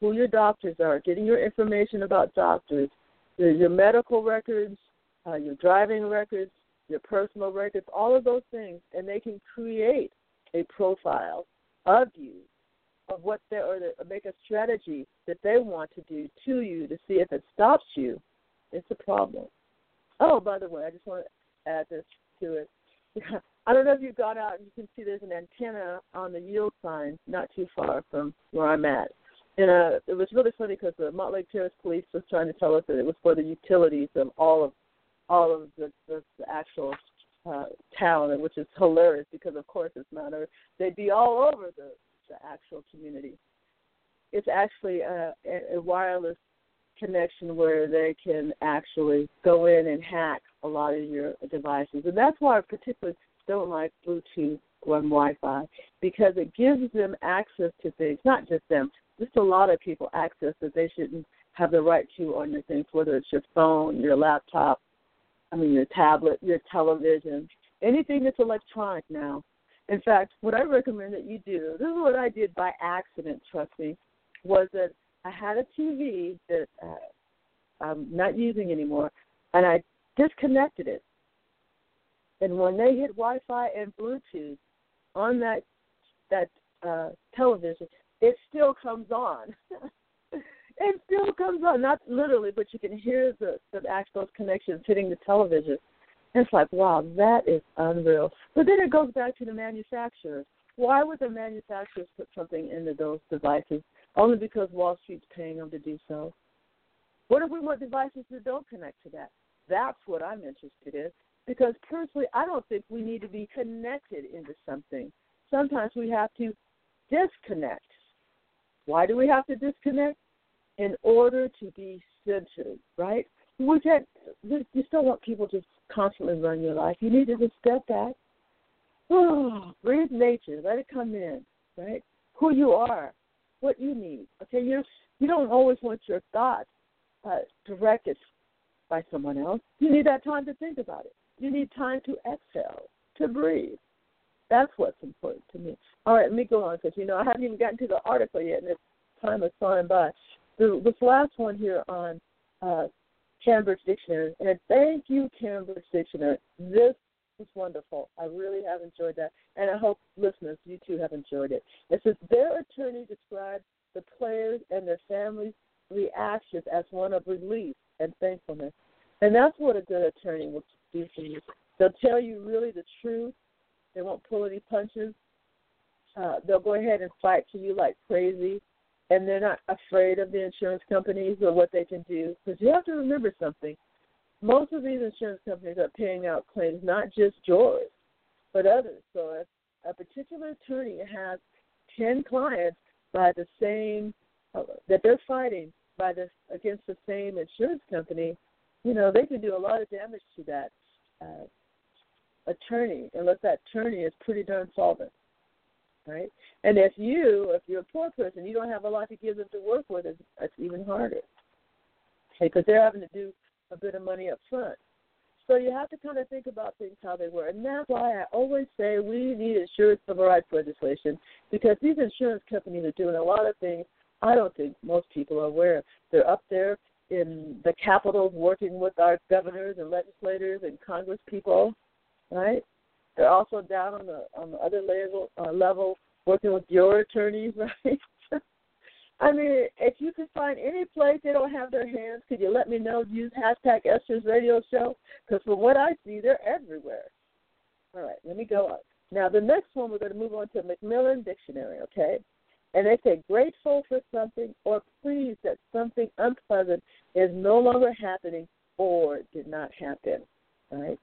who your doctors are, getting your information about doctors, your, your medical records, uh, your driving records, your personal records, all of those things, and they can create a profile of you, of what they or make a strategy that they want to do to you to see if it stops you. It's a problem. Oh, by the way, I just want to add this to it. I don't know if you've gone out and you can see there's an antenna on the yield sign not too far from where I'm at. And uh, it was really funny because the Mountlake Terrace Police was trying to tell us that it was for the utilities of all of all of the, the, the actual uh, town, which is hilarious because of course it's not. Or they'd be all over the the actual community. It's actually a, a wireless connection where they can actually go in and hack a lot of your devices, and that's why particularly don't like Bluetooth or Wi-Fi because it gives them access to things. Not just them, just a lot of people access that they shouldn't have the right to on your things, whether it's your phone, your laptop, I mean, your tablet, your television, anything that's electronic now. In fact, what I recommend that you do, this is what I did by accident, trust me, was that I had a TV that uh, I'm not using anymore, and I disconnected it. And when they hit Wi-Fi and Bluetooth on that that uh, television, it still comes on. it still comes on, not literally, but you can hear the, the actual connections hitting the television. And it's like, wow, that is unreal. But then it goes back to the manufacturers. Why would the manufacturers put something into those devices? Only because Wall Street's paying them to do so. What if we want devices that don't connect to that? That's what I'm interested in. Because personally, I don't think we need to be connected into something. Sometimes we have to disconnect. Why do we have to disconnect? in order to be centered, right? We can't. You still want people to constantly run your life. You need to just step back. Breathe nature. Let it come in, right? Who you are, what you need. Okay, you you don't always want your thoughts uh, directed by someone else. You need that time to think about it. You need time to exhale, to breathe. That's what's important to me. All right, let me go on because you know I haven't even gotten to the article yet, and it's time is flying by the, this last one here on uh, Cambridge Dictionary. And thank you, Cambridge Dictionary. This is wonderful. I really have enjoyed that. And I hope listeners, you too, have enjoyed it. It says their attorney described the players and their families' reactions as one of relief and thankfulness. And that's what a good attorney will do for you. They'll tell you really the truth. They won't pull any punches. Uh, they'll go ahead and fight for you like crazy and they're not afraid of the insurance companies or what they can do. Because you have to remember something. Most of these insurance companies are paying out claims, not just yours, but others. So if a particular attorney has 10 clients by the same, uh, that they're fighting by the, against the same insurance company, you know, they can do a lot of damage to that uh, attorney unless that attorney is pretty darn solvent right? And if you, if you're a poor person, you don't have a lot to give them to work with, it's, it's even harder. Okay, because they're having to do a bit of money up front. So you have to kind of think about things how they work, and that's why I always say we need insurance civil rights legislation because these insurance companies are doing a lot of things I don't think most people are aware. They're up there in the capitals working with our governors and legislators and Congress people, right? They're also down on the on the other level uh, level working with your attorneys, right? I mean, if you can find any place they don't have their hands, could you let me know? Use hashtag Estra's Radio Show because from what I see, they're everywhere. All right, let me go on. Now, the next one we're going to move on to Macmillan Dictionary, okay? And they say grateful for something or pleased that something unpleasant is no longer happening or did not happen. Right?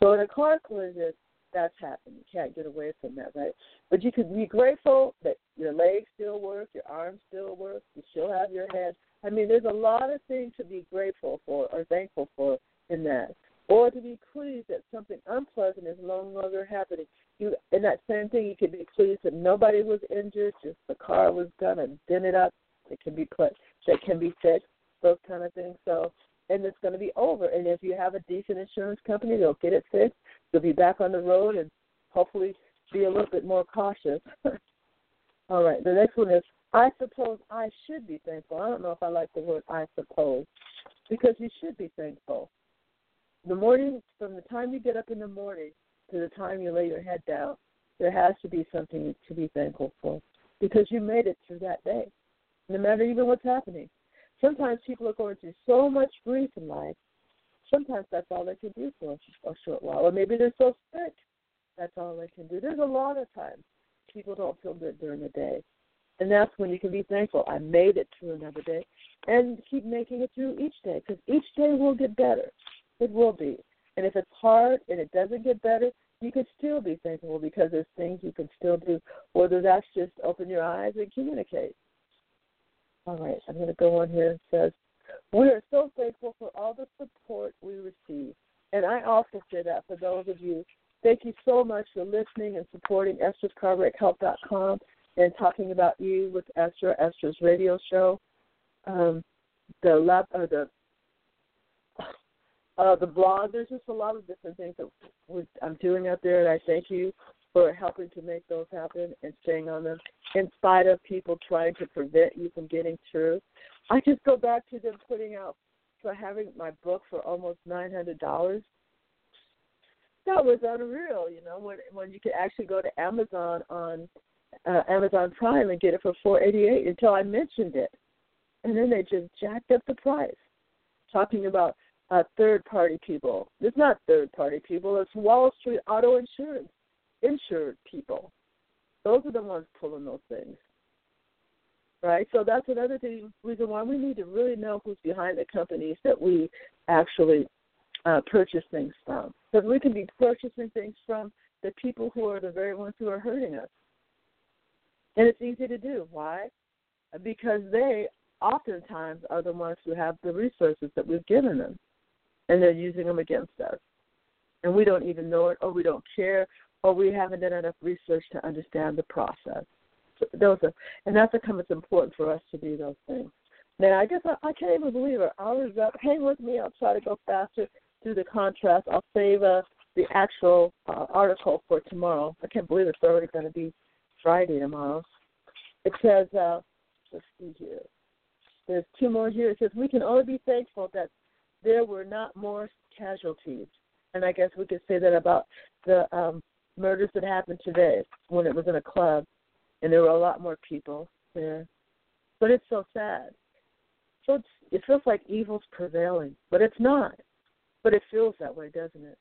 So in a car collision, that's happened. You can't get away from that, right? But you could be grateful that your legs still work, your arms still work, you still have your head. I mean, there's a lot of things to be grateful for or thankful for in that. Or to be pleased that something unpleasant is no longer happening. You in that same thing, you could be pleased that nobody was injured, just the car was done and dented up. It can be put, that can be fixed, those kind of things. So and it's to be over. And if you have a decent insurance company, they'll get it fixed. You'll be back on the road and hopefully be a little bit more cautious. All right, the next one is I suppose I should be thankful. I don't know if I like the word I suppose because you should be thankful. The morning, from the time you get up in the morning to the time you lay your head down, there has to be something to be thankful for because you made it through that day, no matter even what's happening. Sometimes people are going through so much grief in life. Sometimes that's all they can do for a, short while, or maybe they're so sick. That's all they can do. There's a lot of times people don't feel good during the day, and that's when you can be thankful. I made it through another day, and keep making it through each day because each day will get better. It will be, and if it's hard and it doesn't get better, you can still be thankful because there's things you can still do. Whether that's just open your eyes and communicate. All right, I'm going to go on here. It says, We are so thankful for all the support we receive. And I also say that for those of you. Thank you so much for listening and supporting Estra's CarWreckHelp.com and talking about you with Estra, Estra's radio show. Um, the lab, or the uh, the blog. There's just a lot of different things that we, I'm doing out there, and I thank you for helping to make those happen and staying on them in spite of people trying to prevent you from getting through. I just go back to them putting out for having my book for almost nine hundred dollars. That was unreal, you know, when when you could actually go to Amazon on uh, Amazon Prime and get it for four eighty eight until I mentioned it. And then they just jacked up the price. Talking about uh, third party people. It's not third party people, it's Wall Street auto insurance insured people. Those are the ones pulling those things. Right? So that's another thing, reason why we need to really know who's behind the companies that we actually uh, purchase things from. Because we can be purchasing things from the people who are the very ones who are hurting us. And it's easy to do. Why? Because they oftentimes are the ones who have the resources that we've given them, and they're using them against us. And we don't even know it, or we don't care, or we haven't done enough research to understand the process. So those are, and that's become it's important for us to do those things. Now, I guess I, I can't even believe it. Hours up. Hang with me. I'll try to go faster through the contrast. I'll save uh, the actual uh, article for tomorrow. I can't believe it's already going to be Friday tomorrow. It says, uh, let's see here. there's two more here. It says we can only be thankful that there were not more casualties. And I guess we could say that about the um, murders that happened today when it was in a club and there were a lot more people there. But it's so sad. So it's, it feels like evil's prevailing, but it's not. But it feels that way, doesn't it?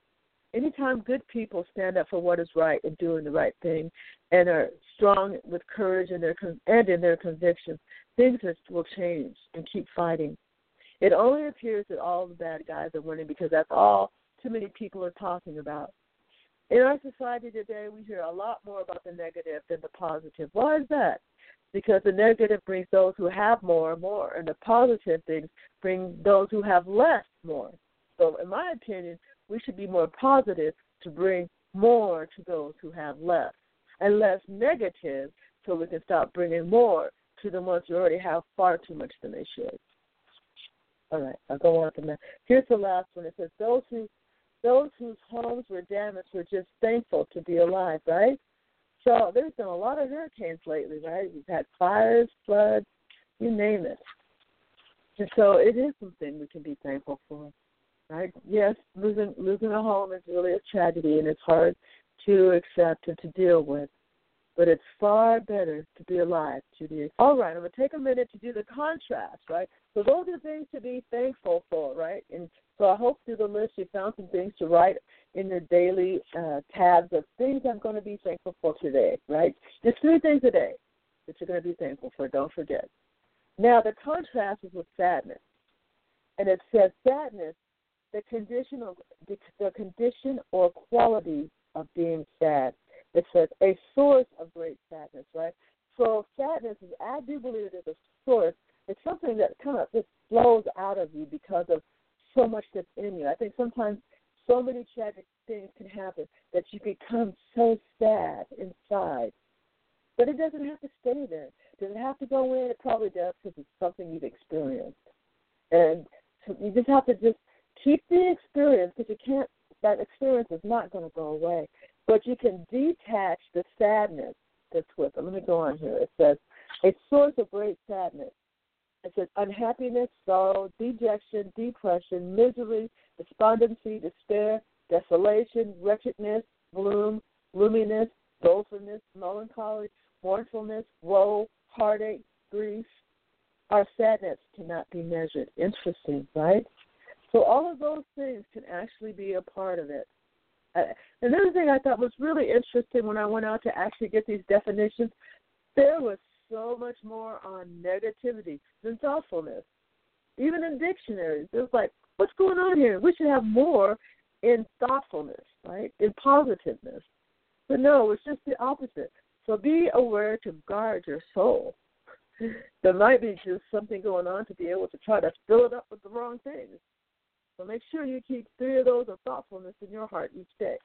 Anytime good people stand up for what is right and doing the right thing, and are strong with courage and their and in their convictions, things will change and keep fighting. It only appears that all the bad guys are winning because that's all too many people are talking about. In our society today, we hear a lot more about the negative than the positive. Why is that? Because the negative brings those who have more and more, and the positive things bring those who have less more. So, in my opinion, we should be more positive to bring more to those who have less, and less negative so we can stop bringing more to the ones who already have far too much than they should. All right, I'll go on from that. Here's the last one. It says, Those who those whose homes were damaged were just thankful to be alive, right? So there's been a lot of hurricanes lately, right? We've had fires, floods, you name it. And so it is something we can be thankful for, right? Yes, losing losing a home is really a tragedy, and it's hard to accept and to deal with but it's far better to be alive. To be all right. I'm gonna take a minute to do the contrast, right? So those are things to be thankful for, right? And so I hope through the list you found some things to write in your daily uh, tabs of things I'm going to be thankful for today, right? Just three things a day that you're going to be thankful for. Don't forget. Now the contrast is with sadness, and it says sadness, the condition of the condition or quality of being sad it says a source of great sadness, right? So sadness is, I do believe it is a source. It's something that kind of just flows out of you because of so much that's in you. I think sometimes so many tragic things can happen that you become so sad inside. But it doesn't have to stay there. Does it have to go in? It probably does because it's something you've experienced. And so you just have to just keep the experience because you can't, that experience is not going to go away. But you can detach the sadness that's with it. Let me go on here. It says, a source of great sadness. It says unhappiness, sorrow, dejection, depression, misery, despondency, despair, desolation, wretchedness, gloom, gloominess, dolefulness, melancholy, mournfulness, woe, heartache, grief. Our sadness cannot be measured. Interesting, right? So all of those things can actually be a part of it. Another thing I thought was really interesting when I went out to actually get these definitions, there was so much more on negativity than thoughtfulness. Even in dictionaries, it was like, what's going on here? We should have more in thoughtfulness, right? In positiveness. But no, it's just the opposite. So be aware to guard your soul. there might be just something going on to be able to try to fill it up with the wrong things. So make sure you keep three of those of thoughtfulness in your heart each day.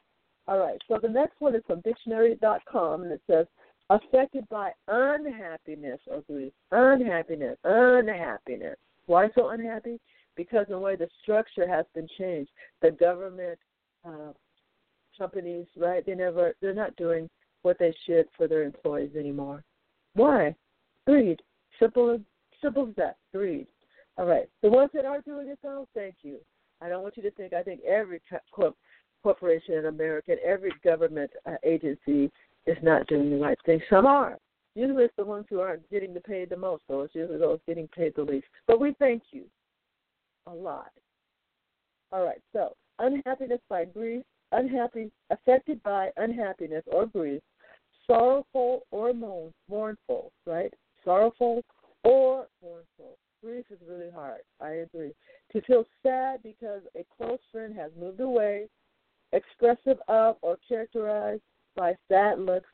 All right, so the next one is from dictionary.com, and it says, affected by unhappiness or grief. Unhappiness, unhappiness. Why so unhappy? Because the way the structure has been changed. The government, uh, companies, right? They never, they're not doing what they should for their employees anymore. Why? Greed. Simple, simple as that. Greed. All right. The ones that are doing it though, thank you. I don't want you to think. I think every corp- corporation in America, every government uh, agency is not doing the right thing. Some are. Usually, it's the ones who aren't getting the paid the most. So it's usually those getting paid the least. But we thank you a lot. All right. So unhappiness by grief, unhappy, affected by unhappiness or grief, sorrowful or mourn, mournful. Right. Sorrowful or mournful. Grief is really hard. I agree. To feel sad because a close friend has moved away, expressive of or characterized by sad looks,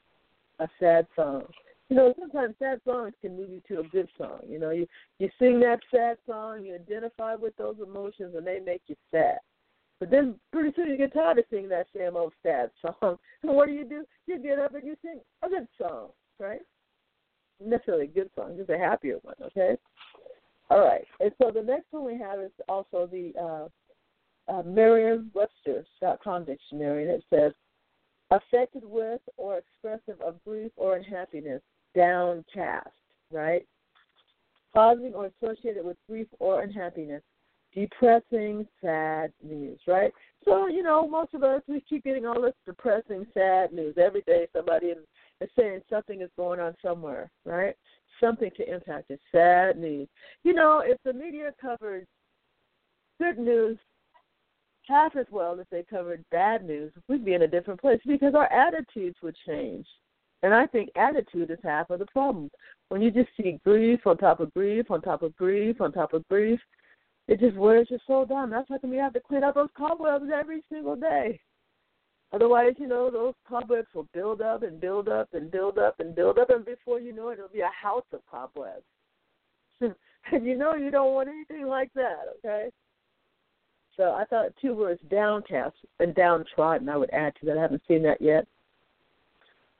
a sad song. You know, sometimes sad songs can move you to a good song. You know, you you sing that sad song, you identify with those emotions, and they make you sad. But then pretty soon you get tired of singing that same old sad song. And what do you do? You get up and you sing a good song, right? Not Necessarily a good song, just a happier one, okay? All right. And so the next one we have is also the uh, uh, Merriam-Webster.com dictionary, and it says affected with or expressive of grief or unhappiness, downcast, right? causing or associated with grief or unhappiness. Depressing, sad news, right? So, you know, most of us, we keep getting all this depressing, sad news. Every day somebody is saying something is going on somewhere, right? Something to impact us. Sad news. You know, if the media covered good news half as well as they covered bad news, we'd be in a different place because our attitudes would change. And I think attitude is half of the problem. When you just see grief on top of grief on top of grief on top of grief, it just wears your soul down. That's why we have to clean up those cobwebs every single day. Otherwise, you know, those cobwebs will build up and build up and build up and build up, and before you know it, it'll be a house of cobwebs. and you know you don't want anything like that, okay? So I thought two words, downcast and downtrodden, I would add to that. I haven't seen that yet.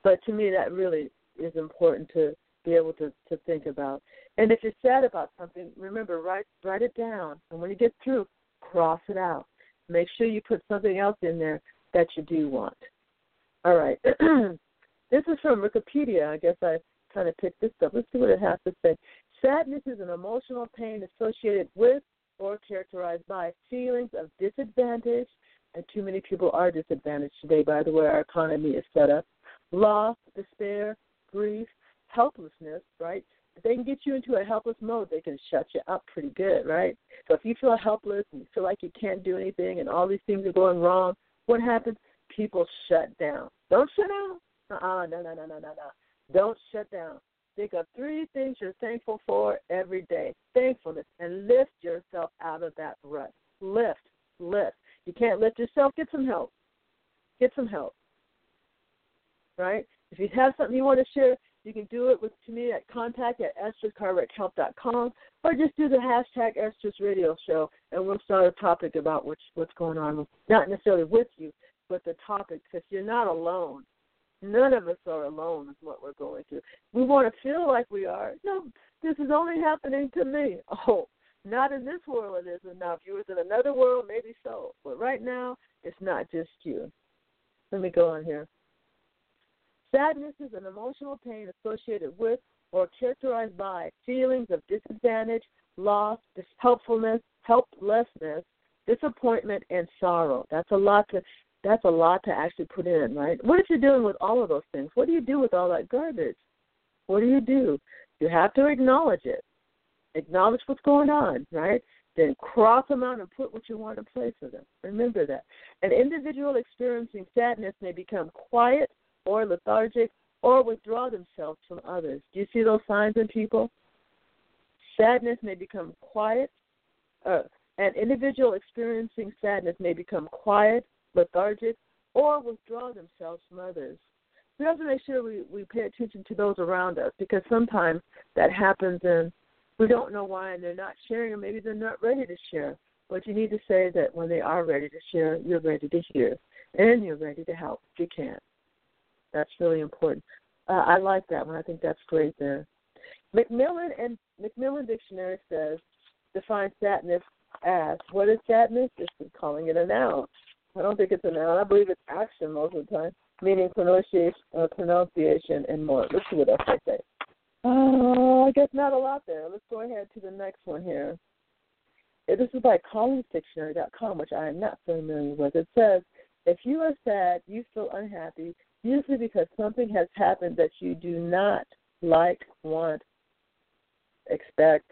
But to me, that really is important to be able to, to think about. And if you're sad about something, remember, write, write it down. And when you get through, cross it out. Make sure you put something else in there that you do want. All right. this is from Wikipedia. I guess I kind of picked this up. Let's see what it has to say. Sadness is an emotional pain associated with or characterized by feelings of disadvantage, and too many people are disadvantaged today by the way our economy is set up, loss, despair, grief, helplessness, right? If they can get you into a helpless mode, they can shut you up pretty good, right? So if you feel helpless and you feel like you can't do anything and all these things are going wrong, what happens? People shut down. Don't shut down. Uh-uh, no, no, no, no, no, no. Don't shut down. Think of three things you're thankful for every day. Thankfulness and lift yourself out of that rut. Lift, lift. You can't lift yourself, get some help. Get some help. Right? If you have something you want to share, you can do it with to me at contact at estrascarwreckhelp.com or just do the hashtag Estras Radio Show and we'll start a topic about what's what's going on, not necessarily with you, but the topic because you're not alone. None of us are alone is what we're going through. We want to feel like we are. No, this is only happening to me. Oh, not in this world it isn't. Now, if you was in another world, maybe so. But right now, it's not just you. Let me go on here. Sadness is an emotional pain associated with or characterized by feelings of disadvantage, loss, helpfulness, helplessness, disappointment, and sorrow. That's a lot to that's a lot to actually put in, right? What if you're dealing with all of those things? What do you do with all that garbage? What do you do? You have to acknowledge it. Acknowledge what's going on, right? Then cross them out and put what you want in place of them. Remember that. An individual experiencing sadness may become quiet or lethargic or withdraw themselves from others. Do you see those signs in people? Sadness may become quiet. Uh, an individual experiencing sadness may become quiet lethargic, or withdraw themselves from others. We have to make sure we, we pay attention to those around us because sometimes that happens and we don't know why and they're not sharing or maybe they're not ready to share. But you need to say that when they are ready to share, you're ready to hear and you're ready to help if you can. That's really important. Uh, I like that one. I think that's great there. Macmillan and Macmillan Dictionary says define sadness as what is sadness? Just calling it a noun. I don't think it's a noun. I believe it's action most of the time, meaning pronunciation, uh, pronunciation and more. Let's see what else they say. Uh, I guess not a lot there. Let's go ahead to the next one here. This is by collinsdictionary.com, which I am not familiar with. It says, if you are sad, you feel unhappy, usually because something has happened that you do not like, want, expect.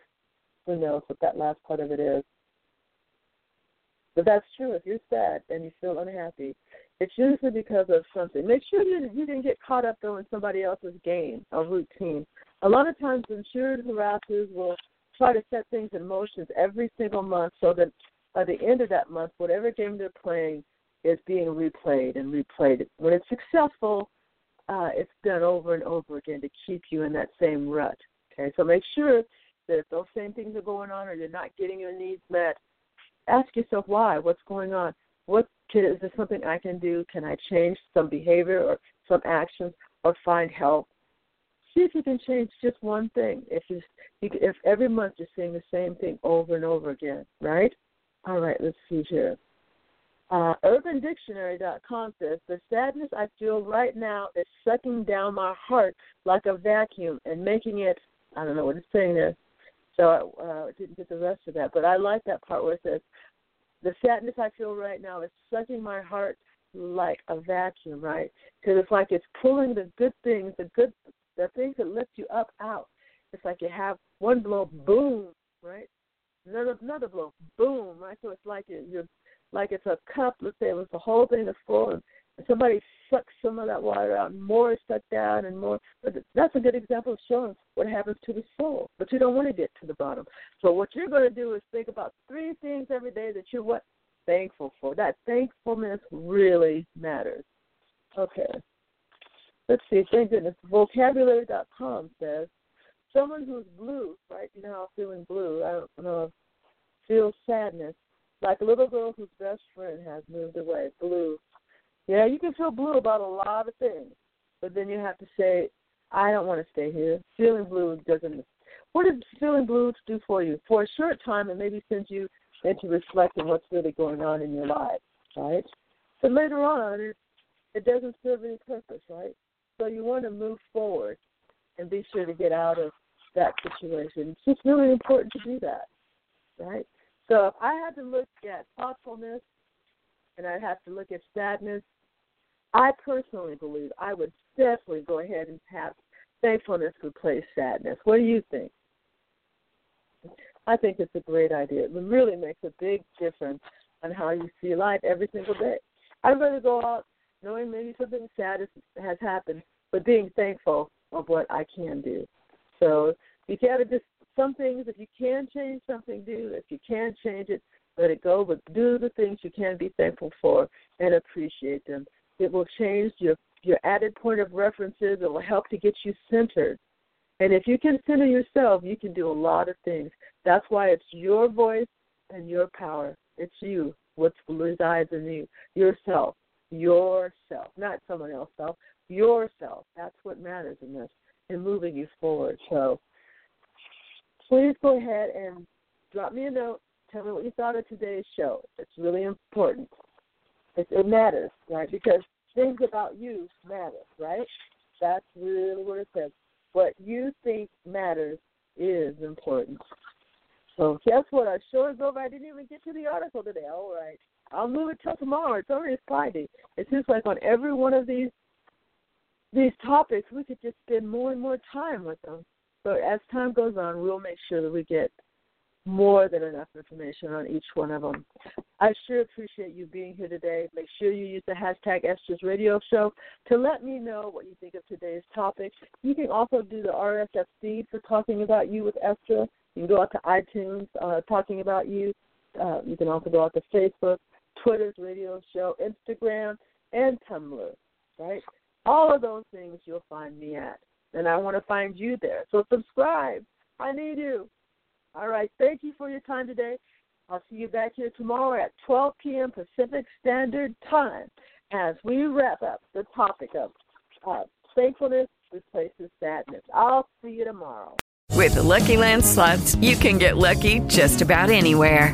Who knows what that last part of it is. But that's true. If you're sad and you feel unhappy, it's usually because of something. Make sure you you didn't get caught up though in somebody else's game or routine. A lot of times, insured harassers will try to set things in motion every single month so that by the end of that month, whatever game they're playing is being replayed and replayed. When it's successful, uh, it's done over and over again to keep you in that same rut. Okay, so make sure that if those same things are going on or you're not getting your needs met, ask yourself why. What's going on? What can, is there something I can do? Can I change some behavior or some actions or find help? See if you can change just one thing. If you, if every month you're seeing the same thing over and over again, right? All right, let's see here. Uh, UrbanDictionary.com says the sadness I feel right now is sucking down my heart like a vacuum and making it. I don't know what it's saying there. So I uh, didn't get the rest of that. But I like that part where it says, the sadness I feel right now is sucking my heart like a vacuum, right? Because it's like it's pulling the good things, the good, the things that lift you up out. It's like you have one blow, boom, right? Another another blow, boom, right? So it's like you're like it's a cup. Let's say it was the whole thing is full, and somebody sucks some of that water out, and more is sucked down, and more. But that's a good example of showing what happens to the soul. But you don't want to get to the bottom. So what you're going to do is think about three things every day that you're what thankful for. That thankfulness really matters. Okay. Let's see. Thank goodness. Vocabulary.com says someone who's blue, right? Know feeling blue. I don't know. Feels sadness, like a little girl whose best friend has moved away. Blue. Yeah, you can feel blue about a lot of things, but then you have to say, I don't want to stay here. Feeling blue doesn't. What does feeling blue do for you? For a short time, it maybe sends you into reflecting what's really going on in your life, right? But later on, it, it doesn't serve any purpose, right? So you want to move forward and be sure to get out of that situation. It's just really important to do that, right? So if I had to look at thoughtfulness and I'd have to look at sadness, I personally believe I would definitely go ahead and have thankfulness replace sadness. What do you think? I think it's a great idea. It really makes a big difference on how you see life every single day. I'd rather go out knowing maybe something sad has happened, but being thankful of what I can do. So if you gotta just some things if you can change something, do. If you can't change it, let it go. But do the things you can be thankful for and appreciate them. It will change your your added point of references. It will help to get you centered. And if you can center yourself, you can do a lot of things. That's why it's your voice and your power. It's you, what resides in you, yourself, yourself, not someone else's self, yourself. That's what matters in this, in moving you forward. So please go ahead and drop me a note. Tell me what you thought of today's show. It's really important. It, it matters, right? Because things about you matter, right? That's really what it says. What you think matters is important. So guess what? Our show is over. I didn't even get to the article today. All right. I'll move it till tomorrow. It's already Friday. It seems like on every one of these these topics we could just spend more and more time with them. But as time goes on, we'll make sure that we get more than enough information on each one of them. I sure appreciate you being here today. Make sure you use the hashtag Estra's Radio Show to let me know what you think of today's topic. You can also do the RSS feed for Talking About You with Estra. You can go out to iTunes, uh, Talking About You. Uh, you can also go out to Facebook, Twitter's Radio Show, Instagram, and Tumblr, right? All of those things you'll find me at. And I want to find you there. So subscribe. I need you. All right. Thank you for your time today. I'll see you back here tomorrow at 12 p.m. Pacific Standard Time as we wrap up the topic of uh, thankfulness replaces sadness. I'll see you tomorrow. With the Lucky Land slots, you can get lucky just about anywhere.